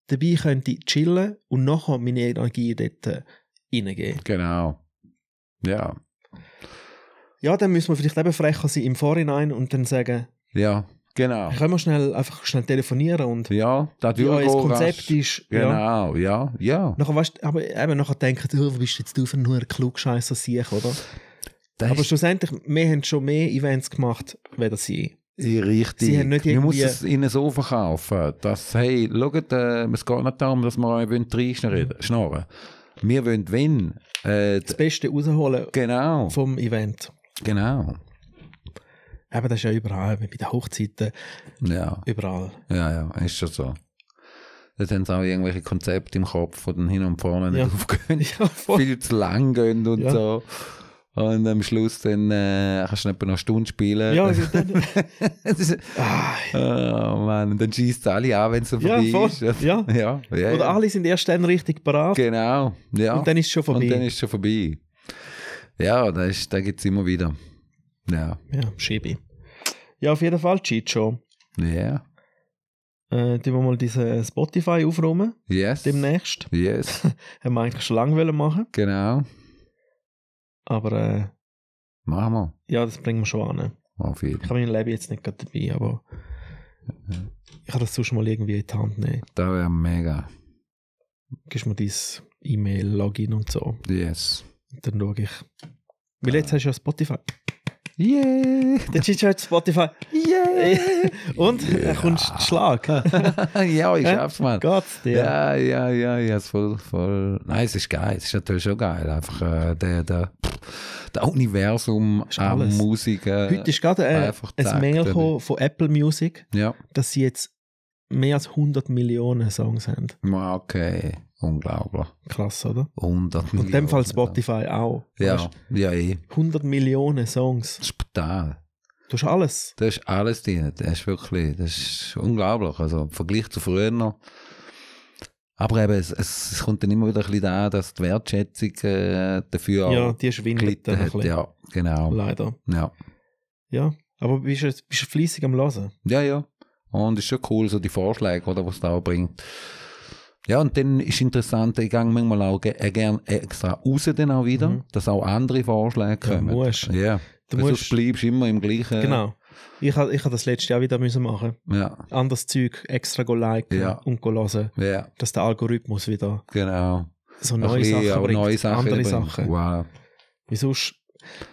dabei könnte ich chillen und nachher meine Energie dort äh, reingeben. Genau. Ja. Ja, dann müssen wir vielleicht eben frecher sein im Vorhinein und dann sagen, Ja, genau. können wir schnell, einfach schnell telefonieren und Ja, das wie euer Konzept rasch. ist. Ja. Genau, ja, ja. Nachher, weißt, aber eben nachher denken, oh, was bist jetzt du für nur ein Klugscheisser siech, oder? Das aber schlussendlich, wir haben schon mehr Events gemacht, weder sie. richtig. Sie haben nicht Man muss es ihnen so verkaufen, dass, hey, schaut, äh, es geht nicht darum, dass wir euch reinschnorren schnorren. Wir wollen, wenn, äh, Das Beste rausholen genau, vom Event. genau. Eben, das ist ja überall, bei den Hochzeiten, Ja, überall. ja, ja, ist schon so. Dort haben sie auch irgendwelche Konzepte im Kopf, die dann hin und vorne Ja. nicht aufgehen. Ja, viel zu lang gehen und Ja. so. Und am Schluss dann äh, kannst du nicht mehr noch eine Stunde spielen. Ja, dann, das ist, oh Mann, und dann schießt alle an, wenn es so Ja, vorbei voll. ist. Ja. ja, ja, oder ja. alle sind erst dann richtig parat Genau, ja. und dann ist es schon vorbei. Und dann ist es schon vorbei. Ja, da, ist- da gibt es immer wieder. Ja, ja, Schiebe. Ja, auf jeden Fall, Chicho. ja, Äh, tun wir mal diese Spotify aufräumen, yes, demnächst. yes, Haben wir eigentlich schon lange wollen machen, genau. aber äh, Machen wir. ja, das bringen wir schon an. Auf jeden Ich Fall. habe mein Leben jetzt nicht gerade dabei, aber ich kann das sonst mal irgendwie in die Hand nehmen. Das wäre mega. Gibst mir dein E-Mail, Login und so. Yes. Und dann schaue ich. Weil jetzt hast du ja Spotify. Yeah! Der Chicho hat Spotify. Yeah! Und er kommt Schlag. ja, ich schaff's, Mann. Geht's dir? Ja, ja, ja, ja, ist voll, voll. Nein, es ist geil. Es ist natürlich schon geil. Einfach äh, der, der, der Universum an alles. Musik. Äh, Heute ist gerade äh, ein Mail gekommen von Apple Music, Ja, dass sie jetzt mehr als 100 Millionen Songs haben. Okay. Unglaublich. Krass, oder? 100 Und in dem Fall Spotify auch. Ja, Weißt, ja, eh. 100 Millionen Songs. Brutal. Du hast alles. Da ist alles drin. Das ist wirklich, das ist unglaublich. Also im Vergleich zu früher noch. Aber eben, es, es, kommt dann immer wieder ein bisschen da, dass die Wertschätzung äh, dafür Ja, die schwindet dann ein bisschen. Ja, genau. Leider. Ja. Ja. Aber bist du bist du fleissig am Hören? Ja, ja. Und es ist schon cool, so die Vorschläge, oder, was da bringt. Ja, und dann ist interessant, ich gehe manchmal auch äh, gern extra raus dann auch wieder, Mhm. dass auch andere Vorschläge Ja, kommen. musst. Ja, Du musst- sonst bleibst du immer im gleichen. Genau. Ich habe ich ha das letzte Jahr wieder müssen machen. Ja, Anderes Zeug extra go liken Ja. und go hören, ja, dass der Algorithmus wieder genau. so neue Sachen bringt. neue Sachen andere bringt. Sachen. Wow. Wie sonst,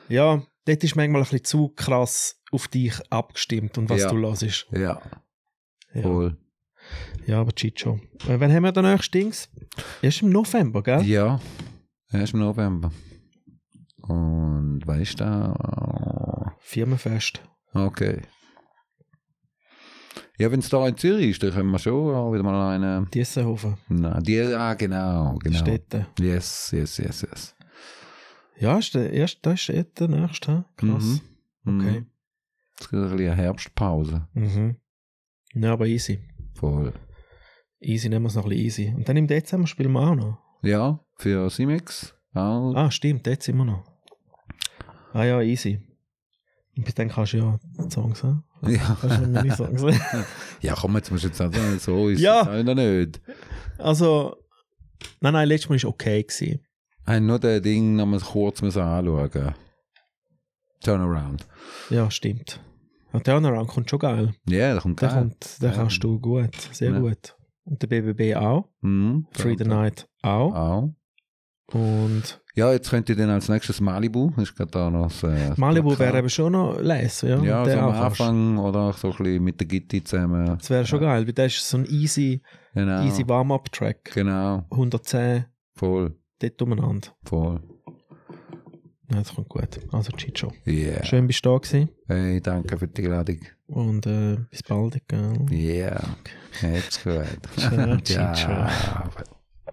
ja, dort ist manchmal ein bisschen zu krass auf dich abgestimmt und was Ja. du hörst. Ja, Ja, cool. Ja aber Chicho. Äh, wann haben wir den nächsten Dings? Erst im November, gell? Ja, erst im November. Und weißt du, Firmenfest. okay. Ja, wenn es da in Zürich ist, dann können wir schon auch wieder mal eine. Diessenhofen. Nein, die, ah, genau, genau. Städte. Yes, yes, yes, yes. Ja, ist der erste, das ist eh der nächste. Krass. Mhm. Okay. Mhm. Es gibt ein bisschen eine Herbstpause. Mhm. Ja, aber easy. Voll. Easy, nehmen wir es noch ein bisschen easy. Und dann im Dezember spielen wir auch noch. Ja, für Simex auch. Ah, stimmt, sind wir noch. Ah ja, easy. Und bis dann kannst du ja Songs, hä? Ja. Kannst du meine Songs ja, komm, jetzt musst du jetzt sagen, so ist Ja. es noch nicht. Also, nein, nein, letztes Mal war okay. Gewesen. Ein nur das Ding noch mal kurz müssen anschauen. Turnaround. Ja, stimmt. Der Turnaround kommt schon geil. Ja, der kommt Der, geil. kommt, der Ja. kannst du gut, sehr Ja. gut. Und der BBB auch. Mhm. Free the Night auch. Auch. Und Ja, jetzt könnte ich dann als nächstes Malibu. Das ist gerade da noch das, äh, das Malibu Plakat. wäre eben schon noch lesen, ja. Ja, so am. Anfang oder so ein bisschen mit der Gitti zusammen. Das wäre schon geil, weil der ist so ein easy, Genau. easy Warm-Up-Track. Genau. 110, Voll. dort umeinander. Voll. Ja, das kommt gut. Also, Chicho. Yeah. Schön bist du da gewesen. Hey, danke für die Einladung. Und äh, bis bald, gell? Yeah. Hab's gut. Ciao. Ciao.